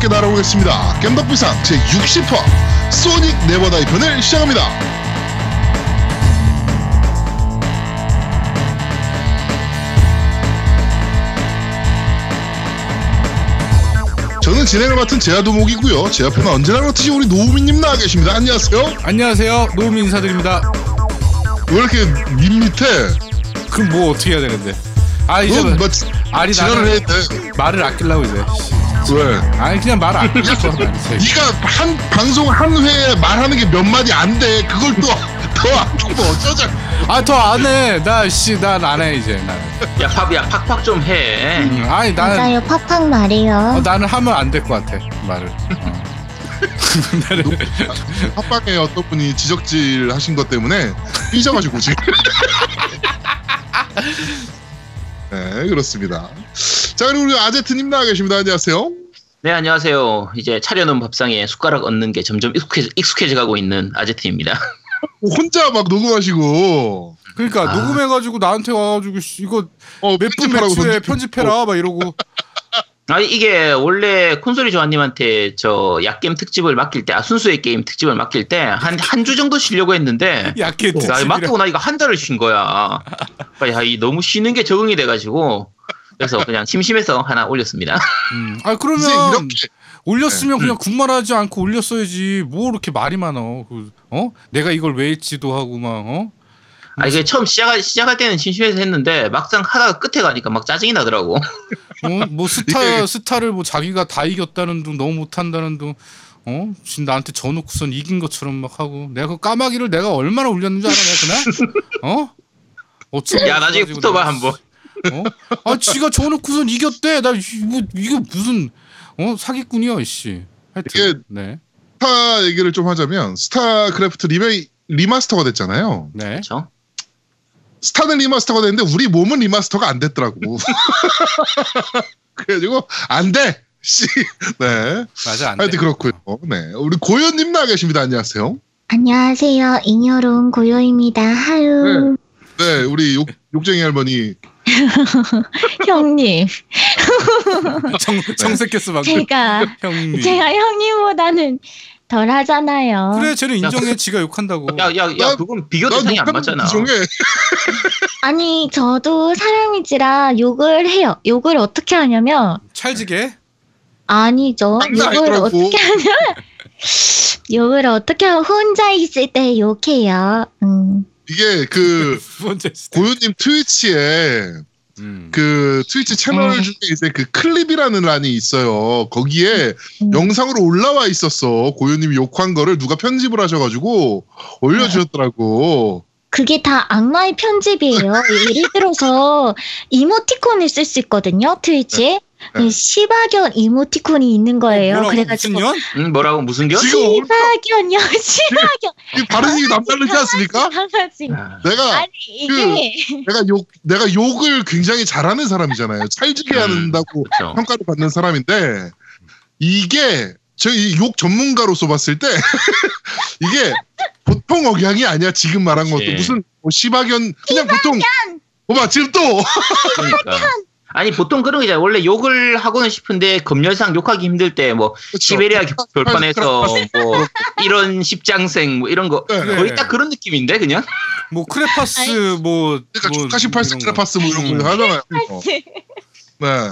함께 날아오겠습니다. 겜덕비상 제60화 소닉 네버다이 편을 시작합니다. 저는 진행을 맡은 제아도목이고요. 제 앞에는 언제나 그렇듯이 우리 노우미님 나와 계십니다. 안녕하세요. 안녕하세요. 노우미 인사드립니다. 왜 이렇게 밋밋해? 그럼 뭐 어떻게 해야 되는데? 아 이제 너, 뭐, 아니 지랄을 나는. 말을 아끼려고 이제. 씨. 왜? 아니 그냥 말난 이제. 네가 한 방송 한 회에 말하는 게 몇 마디 안 돼. 그걸 또 더 아끼고 어쩌자. 아더 안 해. 나 씨 난 안 해 이제 나는. 야, 팝, 야, 팍팍 좀 해. 음, 아니 나는 맞아요, 팍팍 말이요. 어, 나는 하면 안 될 것 같아 말을. 어. 나는 합방에 어떤 분이 지적질 하신 것 때문에 삐져가지고 지금. 네, 그렇습니다. 자, 그리고 우리 아제트님 나와 계십니다. 안녕하세요. 네, 안녕하세요. 이제 차려놓은 밥상에 숟가락 얹는 게 점점 익숙해져, 익숙해져 가고 있는 아제트입니다. 혼자 막 녹음하시고, 그러니까 아. 녹음해가지고 나한테 와가지고 씨, 이거 어, 몇분 편집하라고 매출에 던지고. 편집해라 막 이러고. 아니, 이게 원래 콘솔이 조아님한테 저 약겜 특집을 맡길 때, 아, 순수의 게임 특집을 맡길 때, 한, 한 주 정도 쉬려고 했는데, 약게 야, 특집이라. 맡기고 나니까 한 달을 쉰 거야. 그러니까 야, 이 너무 쉬는 게 적응이 돼가지고, 그래서 그냥 심심해서 하나 올렸습니다. 음. 아 그러면 이렇게 올렸으면 그냥 군말하지 않고 올렸어야지. 뭐 이렇게 말이 많어. 그, 어? 내가 이걸 왜 했지도 하고 막 어? 아, 이게 처음 시작할, 시작할 때는 심심해서 했는데, 막상 하다가 끝에 가니까 막 짜증이 나더라고. 어? 뭐 스타 스타를 뭐 자기가 다 이겼다는 둥 너무 못한다는 둥 어? 지금 나한테 져놓고선 이긴 것처럼 막 하고 내가 그 까마귀를 내가 얼마나 울렸는지 알아 내가 그날? 어? 어쩌고 야, 나중에 붙어봐, 한번. 어? 아 지가 져놓고선 이겼대 나 이- 뭐, 이거 무슨 어 사기꾼이야 씨 하여튼 네 스타 얘기를 좀 하자면, 스타크래프트 remake, remaster가 됐잖아요. 네. 그렇죠? 스타는 remaster가 됐는데, 우리 몸은 remaster가 안 됐더라고. 그래가지고, 안 돼! 씨. 네. 맞아 안돼 하여튼 그렇고요. 네. 우리 고현님 나와 계십니다. 안녕하세요. 안녕하세요, 잉여로운 고요입니다. 하유. 네, 우리 욕, 욕쟁이 할머니. 형님, 정, 정색했어 방금 제가, 형님 제가 형님보다는 덜 하잖아요. 그래 쟤는 인정해 지가 욕한다고 야, 야, 야, 나- 그건 비교 나 대상이 안 맞잖아. 거 인정해. 아니, 저도 사람이지라 욕을 해요. 욕을 어떻게 하냐면, 찰지게 아니죠. 욕을. 어떻게 하냐면, 욕을 어떻게 하면 혼자 있을 때 욕해요. 음. 이게 그. 고현님 트위치에 음. 그 트위치 채널 음. 중에 이제 그 클립이라는 란이 있어요. 거기에 음. 영상으로 올라와 있었어. 고현님이 욕한 거를 누가 편집을 하셔가지고 올려주셨더라고. 그게 다 악마의 편집이에요. 예를 들어서 이모티콘을 쓸 수 있거든요, 트위치에. 네. 그 시바견 이모티콘이 있는 거예요. 뭐라고 그래가지고 무슨 년? 응, 뭐라고 무슨 겨? 지금 시바견요, 시바견. 이 발음이 남다르지 않습니까? 강아지. 아, 내가 아니 이게 내가 욕 내가 욕을 굉장히 잘하는 사람이잖아요. 찰지게 음. 한다고 그렇죠. 평가를 받는 사람인데 이게 저희 욕 전문가로서 봤을 때 이게 보통 억양이 아니야. 지금 말한 것도 그치. 무슨 뭐 시바견 그냥 보통 봐봐 지금 또 그러니까. 아니 보통 그런 거 있잖아요. 원래 욕을 하고는 싶은데 검열상 욕하기 힘들 때뭐 그렇죠. 시베리아 별판에서 뭐 이런 십장생 뭐 이런 거 네. 거의 딱 그런 느낌인데 그냥 뭐 크레파스 뭐 그러니까 뭐 이런 거. 크레파스 뭐 이런 음. 거 하잖아요. 어. 네.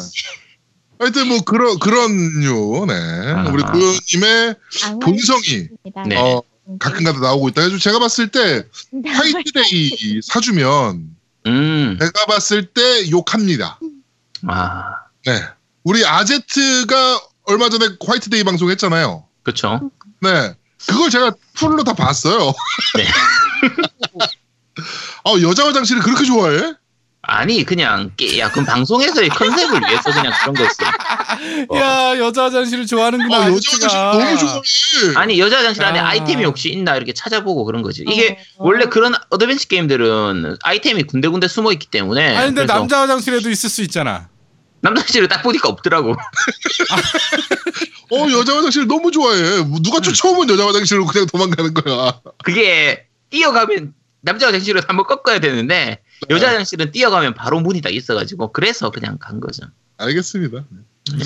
하여튼 뭐 그런 그런 류, 네. 우리 아. 고현님의 본성이 네. 어, 가끔가다 나오고 있다. 그래서 제가 봤을 때 화이트데이 사주면 음. 제가 봤을 때 욕합니다. 아, 네. 우리 아제트가 얼마 전에 화이트데이 방송했잖아요. 그렇죠. 네. 그걸 제가 풀로 다 봤어요. 네. 아, 여자 화장실을 그렇게 좋아해? 아니 그냥 깨- 야 그럼 방송에서의 컨셉을 위해서 그냥 그런 거지. 어. 야 여자 화장실을 좋아하는구나 아, 여자. 화장실 너무 좋아해. 아니 여자 화장실 안에 아. 아이템이 혹시 있나 이렇게 찾아보고 그런 거지. 이게 어. 원래 그런 어드벤처 게임들은 아이템이 군데군데 숨어 있기 때문에. 아니 근데 그래서 남자 화장실에도 있을 수 있잖아. 남자 화장실을 딱 보니까 없더라고. 어, 여자 화장실 너무 좋아해. 뭐 누가 쫓아오면 여자 화장실로 그냥 도망가는 거야. 그게 뛰어가면 남자 화장실을 한번 꺾어야 되는데 네. 여자 화장실은 뛰어가면 바로 문이 딱 있어가지고 그래서 그냥 간 거죠. 알겠습니다.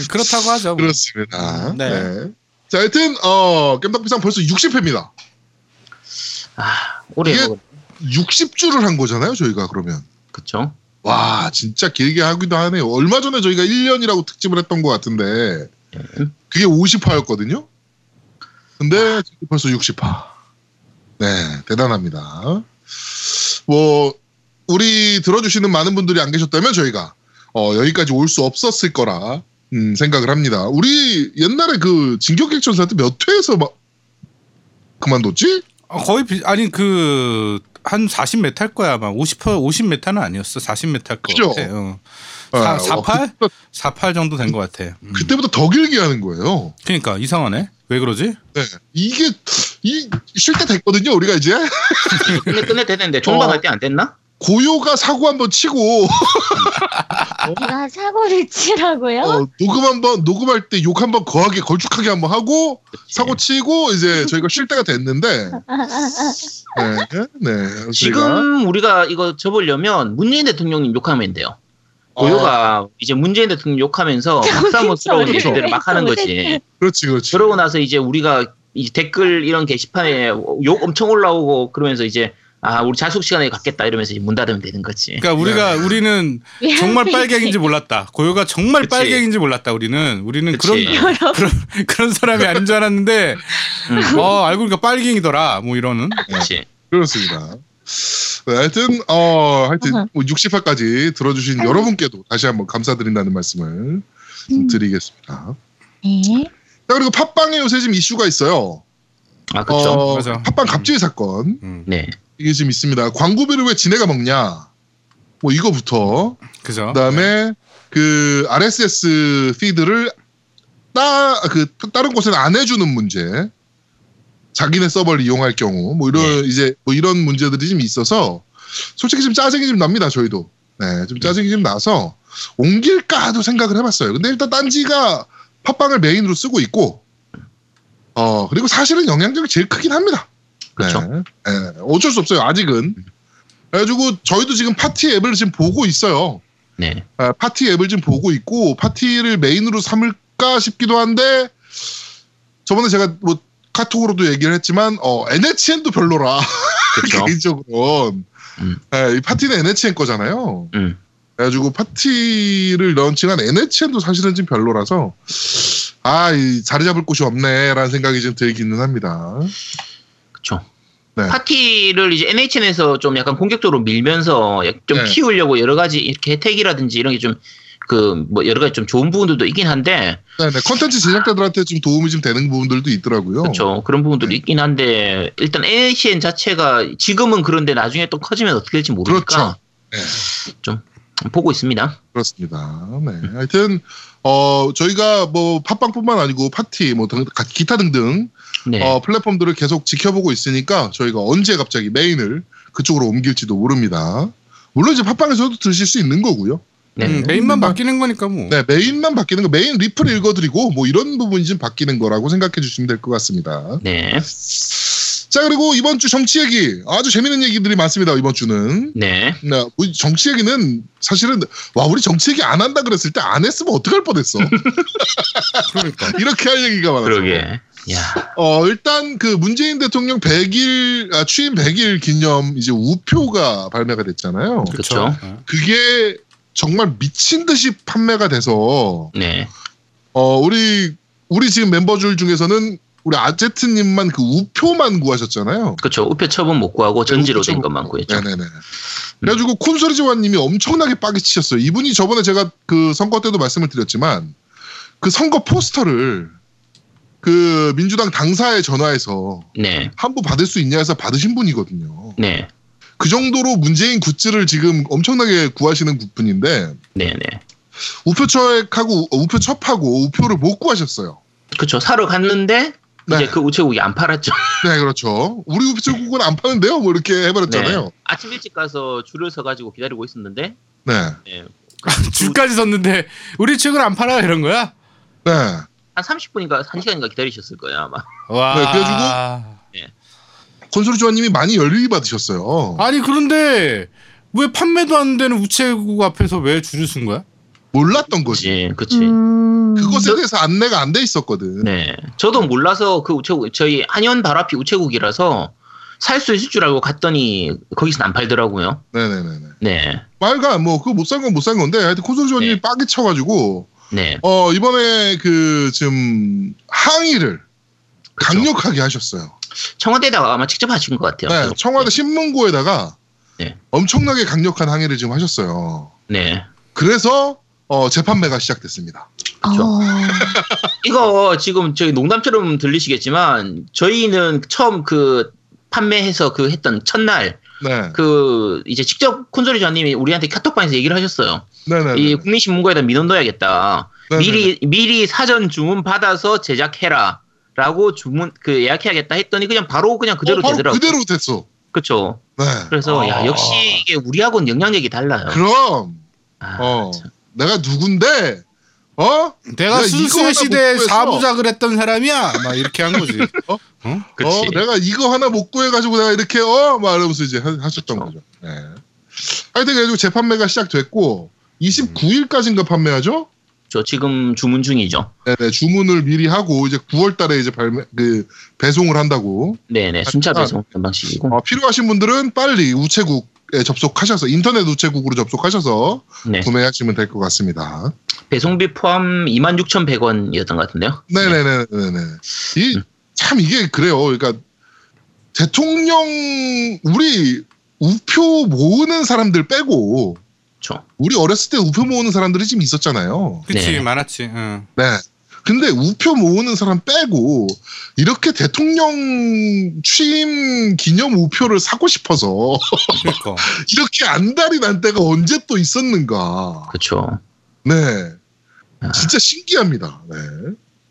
그렇다고 하죠. 뭐. 그렇습니다. 네. 네. 자, 하여튼 어 겜덕비상 벌써 60회입니다. 아, 올해 이게- 뭐, 60주를 한 거잖아요, 저희가 그러면. 그쵸? 와, 진짜 길게 하기도 하네요. 얼마 전에 저희가 1년이라고 특집을 했던 것 같은데 음. 그게 50화였거든요. 근데 벌써 60화. 네, 대단합니다. 뭐 우리 들어주시는 많은 분들이 안 계셨다면 저희가 어, 여기까지 올 수 없었을 거라 음, 생각을 합니다. 우리 옛날에 그 진격객전사 때 몇 회에서 막 그만뒀지? 어, 거의 비, 아니 그 한 40몇 할 거야 아마 50 50메타는 아니었어 40메타 할거 그죠? 같아. 어. 아, 4, 어, 48? 그때- 48 정도 된 것 같아. 음. 그때보다 더 길게 하는 거예요. 그러니까 이상하네. 왜 그러지? 네. 이게 이 쉴 때 됐거든요. 우리가 이제 끝내, 끝내 되는데 종방할 때안 됐나? 고요가 사고 한번 치고 제가 사고를 치라고요? 어, 녹음 한번 녹음할 때 욕 한번 거하게 걸쭉하게 한번 하고 사고 치고 이제 저희가 쉴 때가 됐는데 네, 네. 저희가, 지금 우리가 이거 접으려면 문재인 대통령님 욕하면 돼요. 어, 고요가 이제 문재인 대통령 욕하면서 박사모스러운 소리를 얘기들을 막 하는 왜 거지. 그렇지 그렇지. 그러고 나서 이제 우리가 이 댓글 이런 게시판에 욕 엄청 올라오고 그러면서 이제 아 우리 자숙 시간에 갖겠다 이러면서 문 닫으면 되는 거지. 그러니까 우리가 네. 우리는 정말 빨갱인지 몰랐다. 고요가 정말 그치. 빨갱인지 몰랐다. 우리는 우리는 그치. 그런 그런 그런 사람이 아닌 줄 알았는데 음, 어 알고 보니까 빨갱이더라. 뭐 이러는. 그렇지. 그렇습니다. 네, 하여튼 어 하여튼 어허. 60화까지 들어주신 여러분께도 다시 한번 감사드린다는 말씀을 음. 드리겠습니다. 네. 자 그리고 팟빵에 요새 지금 이슈가 있어요. 아 그렇죠. 어. 팟빵 갑질 사건 음. 네. 이게 지금 있습니다. 광고비를 왜 지네가 먹냐? 뭐 이거부터 그죠? 그다음에 그 RSS 피드를 따 그 다른 곳에는 안 해주는 문제. 자기네 서버를 이용할 경우 뭐 이런 네. 이제 뭐 이런 문제들이 좀 있어서 솔직히 좀 짜증이 좀 납니다 저희도 네 좀 짜증이 좀 나서 옮길까도 생각을 해봤어요 근데 일단 딴지가 팟빵을 메인으로 쓰고 있고 어 그리고 사실은 영향력이 제일 크긴 합니다 그렇죠. 네. 네, 어쩔 수 없어요 아직은 그래가지고 저희도 지금 파티 앱을 지금 보고 있어요 네. 아, 파티 앱을 지금 보고 있고 파티를 메인으로 삼을까 싶기도 한데 저번에 제가 뭐 카톡으로도 얘기를 했지만 어, NHN도 별로라. 개인적으로 음. 이 파티는 NHN 거잖아요. 음. 그래가지고 파티를 런칭한 NHN도 사실은 좀 별로라서 아, 이 자리 잡을 곳이 없네라는 생각이 좀 들기는 합니다. 그렇죠. 네. 파티를 이제 NHN에서 좀 약간 공격적으로 밀면서 약- 좀 네. 키우려고 여러 가지 이렇게 혜택이라든지 이런 게 좀 그 뭐 여러 가지 좀 좋은 부분들도 있긴 한데 네네 컨텐츠 제작자들한테 좀 도움이 좀 되는 부분들도 있더라고요. 그렇죠 그런 부분들이 네. 있긴 한데 일단 NHN 자체가 지금은 그런데 나중에 또 커지면 어떻게 될지 모르니까 그렇죠. 좀 보고 있습니다. 그렇습니다. 네. 하여튼 어 저희가 뭐 팟빵뿐만 아니고 파티 뭐 등, 가- 기타 등등 네. 어, 플랫폼들을 계속 지켜보고 있으니까 저희가 언제 갑자기 메인을 그쪽으로 옮길지도 모릅니다. 물론 이제 팟빵에서도 들으실 수 있는 거고요. 네. 음, 메인만 바뀌는 거니까 뭐. 네, 메인만 바뀌는 거, 메인 리플을 읽어드리고 뭐 이런 부분이 좀 바뀌는 거라고 생각해 주시면 될 것 같습니다. 네. 자 그리고 이번 주 정치 얘기 아주 재밌는 얘기들이 많습니다. 이번 주는 네. 네, 뭐 정치 얘기는 사실은 와 우리 정치 얘기 안 한다 그랬을 때 안 했으면 어떡할 뻔했어. 그러니까. 이렇게 할 얘기가 많아서. 그러게. 야. 어, 일단 그 문재인 대통령 100일, 아, 취임 100일 기념 이제 우표가 발매가 됐잖아요. 어. 그게 정말 미친 듯이 판매가 돼서, 네. 어, 우리, 우리 지금 멤버들 중에서는 우리 아제트님만 그 우표만 구하셨잖아요. 그렇죠. 우표 처분 못 구하고 전지로 우표 된. 것만 구했죠. 네네네. 그래가지고 콘솔이 조아님이 엄청나게 빠개 치셨어요. 이분이 저번에 제가 그 선거 때도 말씀을 드렸지만 그 선거 포스터를 그 민주당 당사에 전화해서 네. 한부 받을 수 있냐 해서 받으신 분이거든요. 네. 그 정도로 문재인 굿즈를 지금 엄청나게 구하시는 분인데 네. 네. 우표 처액하고 우표 첩하고 우표를 못 구하셨어요. 그렇죠. 사러 갔는데 네, 이제 그 우체국이 안 팔았죠. 네 그렇죠. 우리 우표국은 안 파는데요. 뭐 이렇게 해버렸잖아요. 네. 아침 일찍 가서 줄을 서 가지고 기다리고 있었는데 네, 네. 줄까지 섰는데 우리 책을 안 팔아 이런 거야? 네. 한 30분인가 1시간인가 기다리셨을 거예요, 아마. 와. 네, 그래가지고 콘솔이 조아님이 많이 열리 받으셨어요. 아니 그런데 왜 판매도 안 되는 우체국 앞에서 왜 줄을 쓴 거야? 몰랐던 거지. 그치, 그치. 음. 그것에 대해서 안내가 안 돼 있었거든. 네. 저도 몰라서 그 우체국, 저희 한의원 바로 앞이 우체국이라서 살 수 있을 줄 알고 갔더니 거기서 안 팔더라고요. 네네네네. 네. 말가 뭐 그거 못산 건 못 산 건데 하여튼 콘솔 조원님이 네. 빠개 쳐가지고 네. 어 이번에 그 지금 항의를 강력하게 하셨어요. 청와대에다가 아마 직접 하신 것 같아요. 네, 청와대 신문고에다가 네. 엄청나게 강력한 항의를 지금 하셨어요. 네. 그래서 어, 재판매가 시작됐습니다. 어. 이거 지금 저희 농담처럼 들리시겠지만 저희는 처음 그 판매해서 그 했던 첫날 네, 그 이제 직접 콘솔이 조아님이 우리한테 카톡방에서 얘기를 하셨어요. 네네. 이 국민신문고에다 민원 넣어야겠다. 네네. 미리 미리 사전 주문 받아서 제작해라. 라고 주문 그 예약해야겠다 했더니 그냥 바로 그냥 그대로 어, 바로 되더라고. 그대로 됐어. 그렇죠. 네. 그래서 야 아. 역시 이게 우리하고는 영향력이 달라요. 그럼 아, 어 참. 내가 누군데 어? 내가 순수의 시대에 사부작을 했던 사람이야. 막 이렇게 한 거지. 그치. 어, 내가 이거 하나 못 구해가지고 내가 이렇게 어, 막 이러면서 이제 하, 하셨던 그쵸. 거죠. 네. 하여튼 그래가지고 재판매가 시작됐고 29일까지인가 판매하죠? 저 지금 주문 중이죠. 네네 주문을 미리 하고 이제 9월달에 이제 발매 그 배송을 한다고. 네네 순차 아, 배송 방식이고. 어, 필요하신 분들은 빨리 우체국에 접속하셔서 인터넷 우체국으로 접속하셔서 네. 구매하시면 될 것 같습니다. 배송비 포함 26,100원이었던 것 같은데요. 네네네네네. 이참 이게 그래요. 그러니까 대통령 우리 우표 모으는 사람들 빼고 그렇죠. 우리 어렸을 때 우표 모으는 사람들이 지금 있었잖아요. 그치 네. 많았지. 응. 네. 근데 우표 모으는 사람 빼고 이렇게 대통령 취임 기념 우표를 사고 싶어서 그러니까. 이렇게 안달이 난 때가 언제 또 있었는가. 그렇죠. 네. 아. 진짜 신기합니다. 네.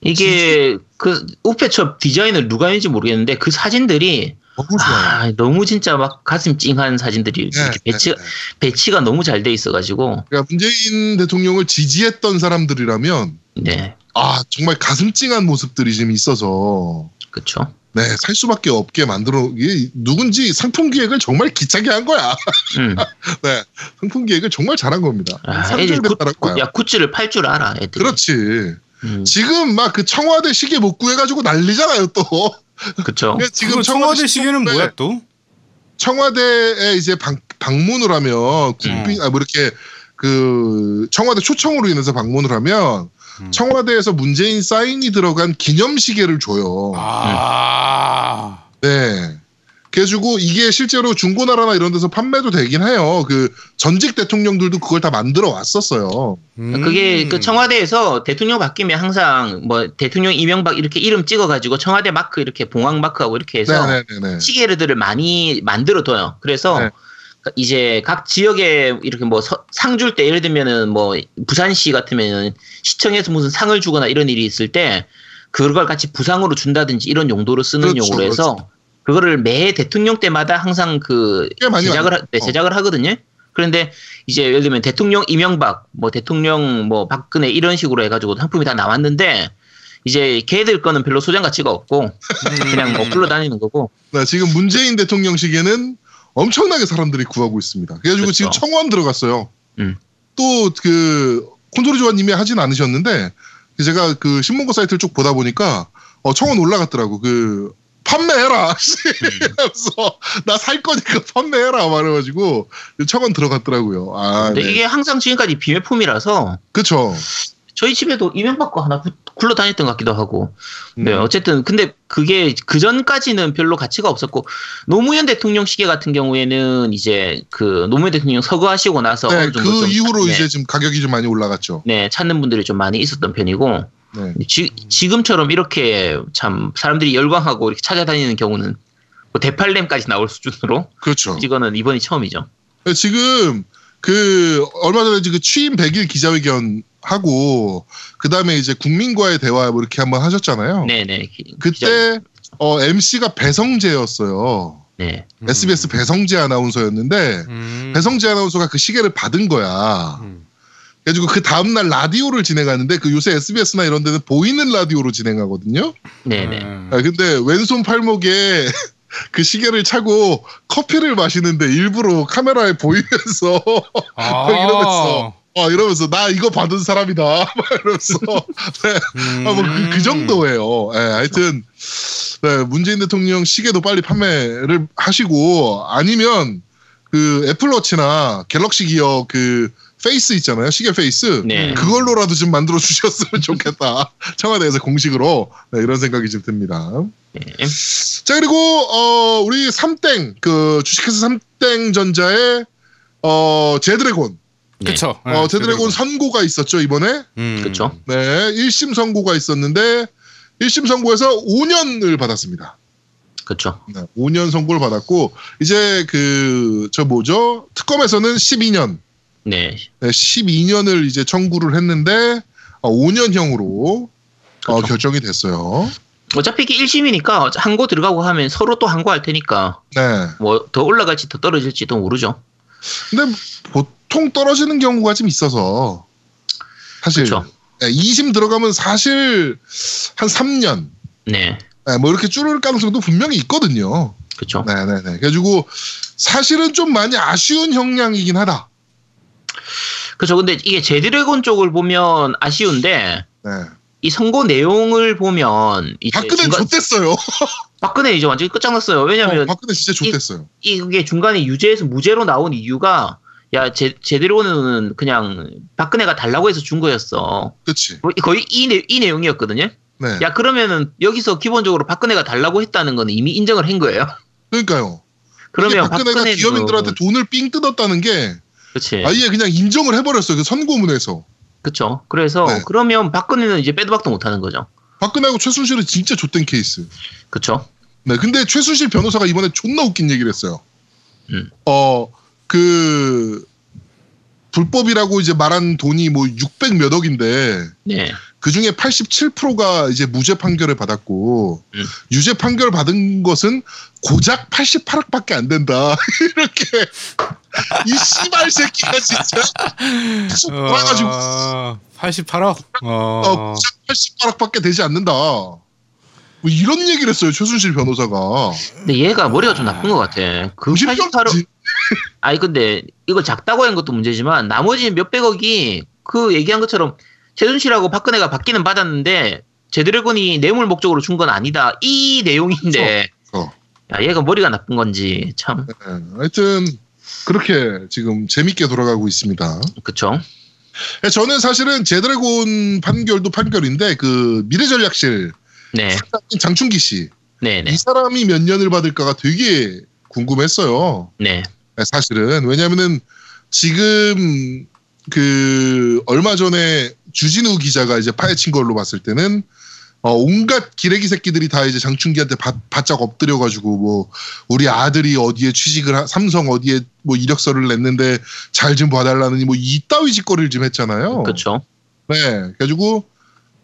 이게 그 우페첩 디자인을 누가 했는지 모르겠는데 그 사진들이 너무 좋아요. 아, 너무 진짜 막 가슴 찡한 사진들이 네, 이렇게 배치 네, 네. 배치가 너무 잘 돼 있어가지고 그러니까 문재인 대통령을 지지했던 사람들이라면 네 아 정말 가슴 찡한 모습들이 지금 있어서 그렇죠. 네 살 수밖에 없게 만들어 이게 누군지 상품 기획을 정말 기차게 한 거야. 음. 네 상품 기획을 정말 잘한 겁니다. 아, 애들 굿. 야 굿즈를 팔 줄 알아 애들. 그렇지. 음, 지금 막 그 청와대 시계 못 구해가지고 난리잖아요 또. 그렇죠. 근데 지금 청와대 시계는 네. 뭐야 또? 청와대에 이제 방, 방문을 하면 국빈 아뭐 이렇게 그 청와대 초청으로 인해서 방문을 하면 음. 청와대에서 문재인 사인이 들어간 기념 시계를 줘요. 아. 네. 그래가지고 이게 실제로 중고나라나 이런 데서 판매도 되긴 해요. 그 전직 대통령들도 그걸 다 만들어 왔었어요. 음. 그게 그 청와대에서 대통령 바뀌면 항상 뭐 대통령 이명박 이렇게 이름 찍어가지고 청와대 마크 이렇게 봉황 마크하고 이렇게 해서 네네네네. 시계들을 많이 만들어 둬요. 그래서 네. 이제 각 지역에 이렇게 뭐 상 줄 때 예를 들면은 뭐 부산시 같으면은 시청에서 무슨 상을 주거나 이런 일이 있을 때 그걸 같이 부상으로 준다든지 이런 용도로 쓰는 그렇죠, 용어로 해서 그 거를 매 대통령 때마다 항상 그 제작을 하, 왔- 네, 어. 제작을 하거든요. 그런데 이제 예를 들면 대통령 이명박, 뭐 대통령 뭐 박근혜 이런 식으로 해가지고 상품이 다 나왔는데 이제 걔들 거는 별로 소장 가치가 없고 그냥 뭐 불러다니는 거고 네, 지금 문재인 대통령 시계는 엄청나게 사람들이 구하고 있습니다. 그래가지고 그렇죠. 지금 청원 들어갔어요. 음. 또그 콘솔이 조아님이 하진 않으셨는데 제가 그 신문고 사이트를 쭉 보다 보니까 어, 청원 올라갔더라고. 그 판매해라. 그래서 나 살 거니까 판매해라 말해가지고 청원 들어갔더라고요. 아, 근데 네. 이게 항상 지금까지 비매품이라서 그쵸. 저희 집에도 이명박 거 하나 구- 굴러다녔던 것 같기도 하고. 네, 음. 어쨌든 근데 그게 그 전까지는 별로 가치가 없었고 노무현 대통령 시계 같은 경우에는 이제 그 노무현 대통령 서거하시고 나서 네, 그좀 이후로 네, 이제 지금 가격이 좀 많이 올라갔죠. 네, 찾는 분들이 좀 많이 있었던 편이고 네. 지, 지금처럼 이렇게 참 사람들이 열광하고 이렇게 찾아다니는 경우는 뭐 대팔렘까지 나올 수준으로 그렇죠. 이거는 이번이 처음이죠. 지금 그 얼마 전에 그 취임 100일 기자회견 하고 그 다음에 이제 국민과의 대화 뭐 이렇게 한번 하셨잖아요. 네네. 기- 기자- 그때 어, MC가 배성재였어요. 네. SBS 배성재 아나운서였는데 음. 배성재 아나운서가 그 시계를 받은 거야. 음. 그래가지고 그 다음날 라디오를 진행하는데 그 요새 SBS나 이런 데는 보이는 라디오로 진행하거든요. 네네. 음. 아, 근데 왼손 팔목에 그 시계를 차고 커피를 마시는데 일부러 카메라에 보이면서 아. 이러면서 어, 이러면서 나 이거 받은 사람이다. 막 이러면서 네. 아, 뭐 그, 그 정도예요. 예, 하여튼 네, 문재인 대통령 시계도 빨리 판매를 하시고 아니면 그 애플워치나 갤럭시 기어 그 face 있잖아요. 시계 face. 네. 그걸로라도 좀 만들어 주셨으면 좋겠다. 청와대에서 공식으로 네, 이런 생각이 좀 듭니다. 네. 자 그리고 어 우리 삼땡 그 주식회사 삼땡전자의 어 제드래곤 그쵸. 어 제드래곤 선고가 있었죠 이번에 음. 그쵸. 네 1심 선고가 있었는데 1심 선고에서 5년을 받았습니다. 그쵸. 네, 5년 선고를 받았고 이제 그 저 뭐죠 특검에서는 12년 네. 네, 12년을 이제 청구를 했는데 어, 5년형으로 어, 그쵸. 결정이 됐어요. 어차피 이게 1심이니까 항고 들어가고 하면 서로 또 항고할 테니까 네. 뭐 더 올라갈지 더 떨어질지도 모르죠. 근데 보통 떨어지는 경우가 좀 있어서 사실 그쵸. 네, 2심 들어가면 사실 한 3년 네. 네, 뭐 이렇게 줄을 가능성도 분명히 있거든요. 그쵸. 네네네. 그래가지고 사실은 좀 많이 아쉬운 형량이긴 하다. 그쵸. 근데 이게 제드래곤 쪽을 보면 아쉬운데 네. 이 선고 내용을 보면 이제 박근혜 중간- 좆됐어요. 박근혜 이제 완전히 끝장났어요. 왜냐면 어, 박근혜 진짜 좆됐어요. 이게 중간에 유죄에서 무죄로 나온 이유가 야 제, 제대로는 그냥 박근혜가 달라고 해서 준 거였어. 그치. 뭐 거의 이, 내, 이 내용이었거든요. 네. 야 그러면은 여기서 기본적으로 박근혜가 달라고 했다는 건 이미 인정을 한 거예요. 그러니까요. 그러면 박근혜가 박근혜는 기업인들한테 돈을 삥 뜯었다는 게 그렇지. 아예 그냥 인정을 해버렸어요. 그 선고문에서. 그렇죠. 그래서 네. 그러면 박근혜는 이제 빼도 박도 못 하는 거죠. 박근혜하고 최순실은 진짜 좆된 케이스. 그렇죠. 네, 근데 최순실 변호사가 이번에 존나 웃긴 얘기를 했어요. 음. 어, 그, 불법이라고 이제 말한 돈이 뭐 600 몇 억인데, 네. 그 중에 87%가 이제 무죄 판결을 받았고, 음. 유죄 판결 받은 것은 고작 88억밖에 안 된다. 이렇게. 이 씨발 새끼가 진짜. 쑥 돌아가지고, 어, 88억. 어. 어, 고작 88억밖에 되지 않는다. 뭐 이런 얘기를 했어요, 최순실 변호사가. 근데 얘가 머리가 좀 나쁜 것 같아. 그 88억. 90년 아니 근데 이걸 작다고 한 것도 문제지만 나머지 몇 백억이 그 얘기한 것처럼 최순실하고 박근혜가 받기는 받았는데 제드래곤이 뇌물 목적으로 준 건 아니다. 이 내용인데 그렇죠. 야 얘가 머리가 나쁜 건지 참 네, 하여튼 그렇게 지금 재밌게 돌아가고 있습니다. 그쵸. 네, 저는 사실은 제드래곤 판결도 판결인데 그 미래전략실 네, 장충기 씨, 네, 네, 이 사람이 몇 년을 받을까가 되게 궁금했어요. 네, 네, 사실은 왜냐하면은 지금 그 얼마 전에 주진우 기자가 이제 파헤친 걸로 봤을 때는 어, 온갖 기레기 새끼들이 다 이제 장충기한테 바, 바짝 엎드려가지고 뭐 우리 아들이 어디에 취직을 하, 삼성 어디에 뭐 이력서를 냈는데 잘 좀 봐달라느니 뭐 이따위 짓거리를 좀 했잖아요. 그쵸. 네, 그래가지고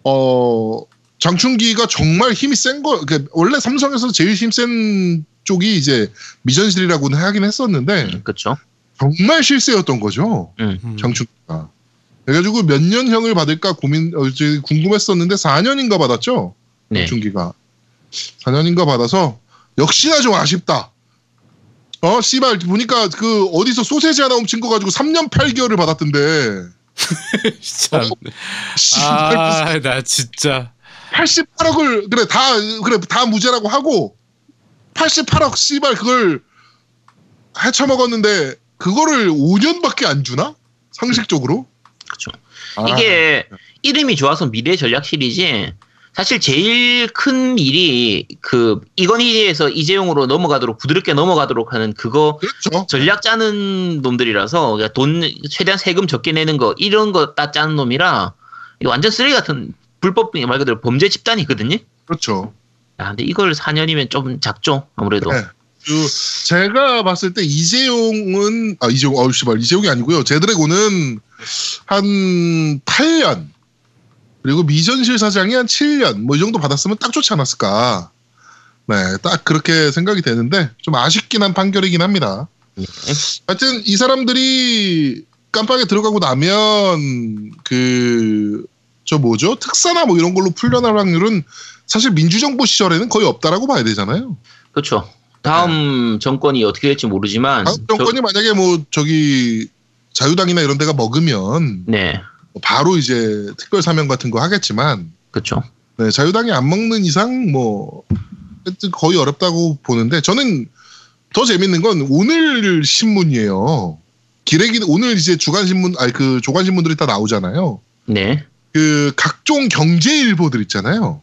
어 장충기가 정말 힘이 센 거, 그러니까 원래 삼성에서 제일 힘 센 쪽이 이제 미전실이라고는 하긴 했었는데 음, 그쵸. 정말 실세였던 거죠. 음, 음. 장충기가. 그래가지고 몇 년형을 받을까 고민 어, 궁금했었는데 4년인가 받았죠. 네, 장충기가 4년인가 받아서 역시나 좀 아쉽다. 어 씨발 보니까 그 어디서 소세지 하나 훔친 거 가지고 3년 8개월을 받았던데. 참. 씨발 무슨 아, 나 진짜. 88억을 그래 다 그래 다 무죄라고 하고 88억 씨발 그걸 헤쳐먹었는데 그거를 5년밖에 안 주나? 상식적으로? 그쵸. 아, 이게 이름이 좋아서 미래 전략실이지 사실 제일 큰 일이 그 이건희에서 이재용으로 넘어가도록 부드럽게 넘어가도록 하는 그거 그렇죠. 전략 짜는 놈들이라서 그러니까 돈 최대한 세금 적게 내는 거 이런 거 다 짜는 놈이라 이거 완전 쓰레기 같은 불법 말 그대로 범죄 집단이거든요. 그렇죠. 야, 근데 이걸 4년이면 좀 작죠 아무래도. 네. 그 제가 봤을 때 이재용은 아 이재용 어우 씨발 이재용이 아니고요. 제드래곤은 한 8년 그리고 미전실 사장이 한 7년 뭐 이 정도 받았으면 딱 좋지 않았을까. 네, 딱 그렇게 생각이 되는데 좀 아쉽긴 한 판결이긴 합니다. 네. 하여튼 이 사람들이 깜빡에 들어가고 나면 그 저 뭐죠 특사나 뭐 이런 걸로 풀려날 확률은 사실 민주정부 시절에는 거의 없다라고 봐야 되잖아요. 그렇죠. 다음 정권이 어떻게 될지 모르지만 다음 정권이 만약에 뭐 저기 자유당이나 이런 데가 먹으면 네, 바로 이제 특별 사면 같은 거 하겠지만 그렇죠. 네, 자유당이 안 먹는 이상 뭐 거의 어렵다고 보는데 저는 더 재밌는 건 오늘 신문이에요. 기레기 오늘 이제 주간 신문 아니 그 조간 신문들이 다 나오잖아요. 네, 그 각종 경제 일보들 있잖아요.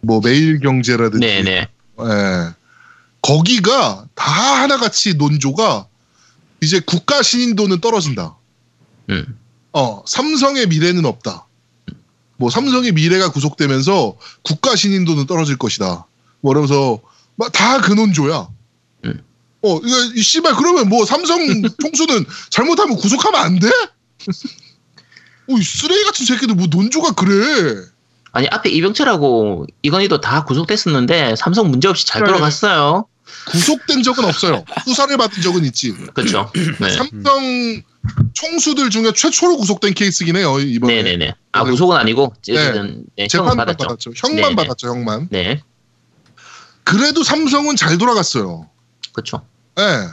뭐 매일 경제라든지 네, 네. 예. 거기가 다 하나같이 논조가 이제 국가 신인도는 떨어진다. 음, 어, 삼성의 미래는 없다. 뭐 삼성의 미래가 구속되면서 국가 신인도는 떨어질 것이다. 뭐 이러면서 다그 논조야. 음. 어, 이거 이 씨발 그러면 뭐 삼성 총수는 잘못하면 구속하면 안 돼? 어, 이 쓰레기 같은 새끼들 뭐 논조가 그래. 아니 앞에 이병철하고 이건희도 다 구속됐었는데 삼성 문제 없이 잘. 돌아갔어요. 구속된 적은 없어요. 수사를 받은 적은 있지. 그렇죠. 네, 삼성 총수들 중에 최초로 구속된 케이스긴 해요 이번에 네, 네, 네. 아 구속은 아니고 어쨌든 네, 형은 재판만 받았죠. 받았죠. 형만 네, 네. 받았죠 형만. 네, 그래도 삼성은 잘 돌아갔어요. 그렇죠. 예.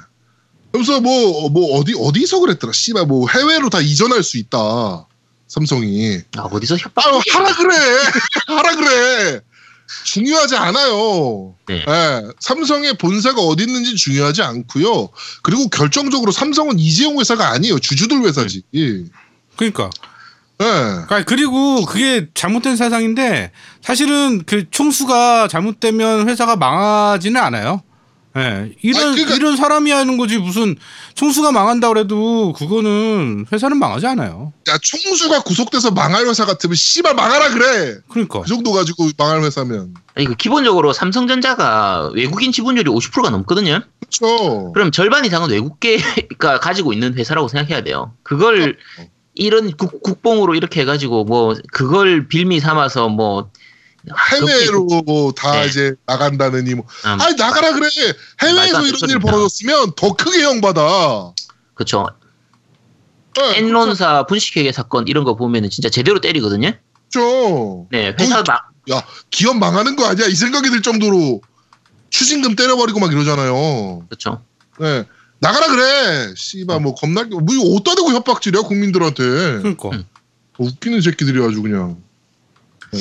그래서 뭐, 뭐, 어디, 어디서 그랬더라. 씨발, 뭐, 해외로 다 이전할 수 있다. 삼성이. 아 어디서 협박? 아, 하라 그래! 하라 그래! 중요하지 않아요. 네. 예. 삼성의 본사가 어디 있는지 중요하지 않고요. 그리고 결정적으로 삼성은 이재용 회사가 아니에요. 주주들 회사지. 예. 그러니까. 예. 그러니까 그리고 그게 잘못된 사상인데 사실은 그 총수가 잘못되면 회사가 망하지는 않아요. 예. 이런 아니, 그러니까- 이런 사람이 하는 거지 무슨 총수가 망한다 그래도 그거는 회사는 망하지 않아요. 야, 총수가 구속돼서 망할 회사 같으면 씨발 망하라 그래! 그러니까. 그 정도 가지고 망할 회사면. 아니 그 기본적으로 삼성전자가 외국인 지분율이 50%가 넘거든요. 그렇죠. 그럼 절반 이상은 외국계가 가지고 있는 회사라고 생각해야 돼요. 그걸 어. 이런 국, 국뽕으로 이렇게 해가지고 뭐 그걸 빌미 삼아서 뭐 해외로 다 네. 이제 나간다느니 뭐. 음, 아니 나가라 그래. 해외에서 이런 일. 벌어졌으면 더 크게 형받아. 그쵸. 네, 엔론사 분식회계 사건 이런 거 보면은 진짜 제대로 때리거든요. 그렇죠. 네, 회사 그- 막 기업 망하는 거 아니야? 이 생각이 들 정도로 추징금 때려버리고 막 이러잖아요. 그렇죠. 네. 나가라 그래. 씨발 뭐 겁나게 뭐 이거 어디다 대고 협박질이야 국민들한테. 그러니까. 음. 웃기는 새끼들이 아주 그냥. 네.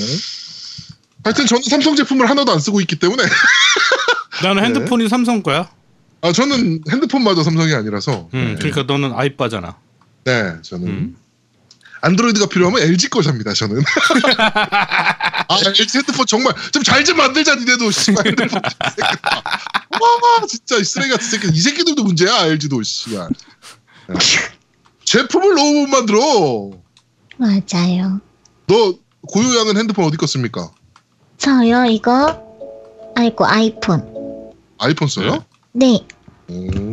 하여튼 저는 삼성 제품을 하나도 안 쓰고 있기 때문에 나는 네. 핸드폰이 삼성 거야. 아 저는 핸드폰마저 삼성이 아니라서 음, 그러니까 너는 아이빠잖아. 네 저는 음. 안드로이드가 필요하면 LG 거 삽니다 저는 아 LG 핸드폰 정말 좀 잘좀 만들자 니네도 씨발 핸드폰. 와 진짜 이 쓰레기 같은 새끼 이 새끼들도 문제야 LG도 씨발 네. 제품을 너무 못 만들어 맞아요. 너 고유양은 핸드폰 어디 거 씁니까 저요, 이거. 아이고, 아이폰. 아이폰 써요 네. 오,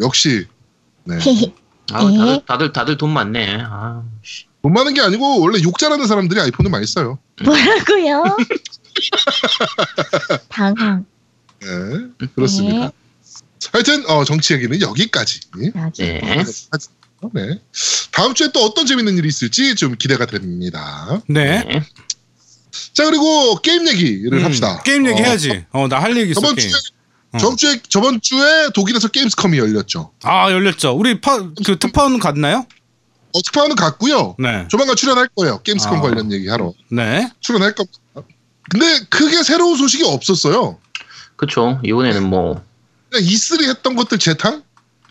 역시 네. 아, 네. 다들 다들 다들 돈 많네. 아, 씨. 돈 많은 게 아니고 원래 욕 잘하는 사람들이 아이폰을 많이 써요 뭐라고요? 당황. 네 그렇습니다 하여튼 어, 정치 얘기는 여기까지 여기. 네. 네. 다음 주에 또 어떤 재밌는 일이 있을지 좀 기대가 됩니다. 네. 네. 자 그리고 게임 얘기를 음, 합시다. 게임 얘기 어, 해야지. 어, 나 할 얘기 있어. 저번 게임. 주에 어. 저번 주에 저번 주에 독일에서 게임스컴이 열렸죠. 아 열렸죠. 우리 파, 그 특파원 갔나요? 어, 특파원은 갔고요. 네. 조만간 출연할 거예요. 게임스컴 아. 관련 얘기하러 네. 출연할 겁니다. 근데 크게 새로운 소식이 없었어요. 그쵸. 이번에는 뭐 그냥 E3 했던 것들 재탕.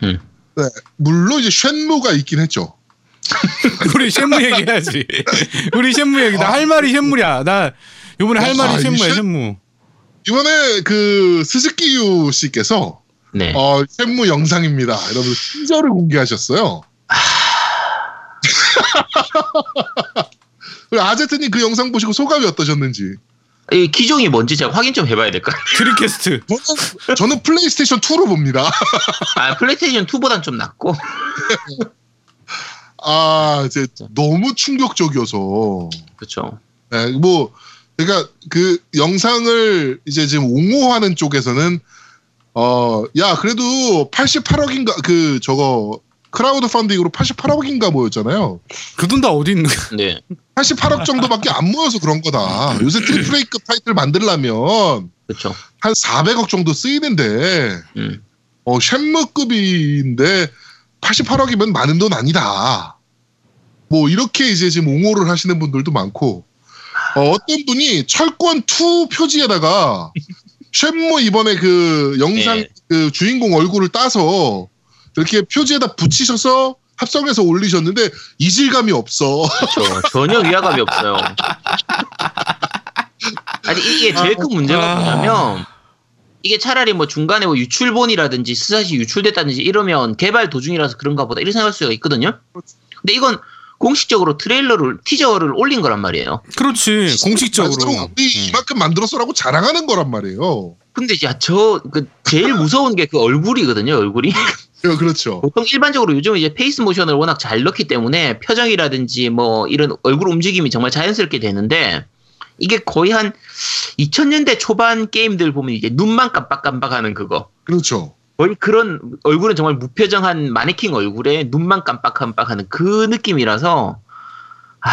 음. 네. 물론 이제 쉔무가 있긴 했죠. 우리 쉔무 얘기해야지. 우리 쉔무 얘기. 나 할 말이 쉔무야. 나 요번에 할 아, 말이 이 쉔무야 쉔- 쉔무. 이번에 그 스즈키유 씨께서 네. 어, 쉔무 영상입니다. 여러분 티저를 공개하셨어요. 그리고 아제트님 그 영상 보시고 소감이 어떠셨는지. 이 기종이 뭔지 제가 확인 좀 해봐야 될것 같아요. 드림캐스트. 저는, 저는 플레이스테이션 2로 봅니다. 아, 플레이스테이션 2보단 좀 낫고. 아, 이제 너무 충격적이어서. 그쵸. 네, 뭐, 그러니까 그 영상을 이제 지금 옹호하는 쪽에서는 어, 야, 그래도 88억인가 그 저거 크라우드 펀딩으로 88억인가 모였잖아요. 그 돈 다 어디 있는 거야? 네. 88억 정도밖에 안 모여서 그런 거다. 요새 triple A급 타이틀 만들려면 그쵸. 한 400억 정도 쓰이는데 음. 어, 쉔무급인데 88억이면 많은 돈 아니다. 뭐 이렇게 이제 지금 옹호를 하시는 분들도 많고 어, 어떤 분이 철권 2 표지에다가 쉔무 이번에 그 영상 네. 그 주인공 얼굴을 따서 이렇게 표지에다 붙이셔서 합성해서 올리셨는데 이질감이 없어. 그렇죠. 전혀 위화감이 없어요. 아니 이게 제일 큰 문제가 아. 뭐냐면 이게 차라리 뭐 중간에 뭐 유출본이라든지 스샷이 유출됐다든지 이러면 개발 도중이라서 그런가 보다 이렇게 생각할 수가 있거든요. 근데 이건 공식적으로 트레일러를 티저를 올린 거란 말이에요. 그렇지 공식적으로. 우리 음. 이만큼 만들었어라고 자랑하는 거란 말이에요. 근데 야저그 제일 무서운 게 그 얼굴이거든요. 얼굴이 예, 그렇죠. 보통 일반적으로 요즘 이제 face motion을 워낙 잘 넣기 때문에 표정이라든지 뭐 이런 얼굴 움직임이 정말 자연스럽게 되는데 이게 거의 한 2000년대 초반 게임들 보면 이제 눈만 깜빡깜빡하는 그거 그렇죠. 거의 그런 얼굴은 정말 무표정한 마네킹 얼굴에 눈만 깜빡깜빡하는 그 느낌이라서 아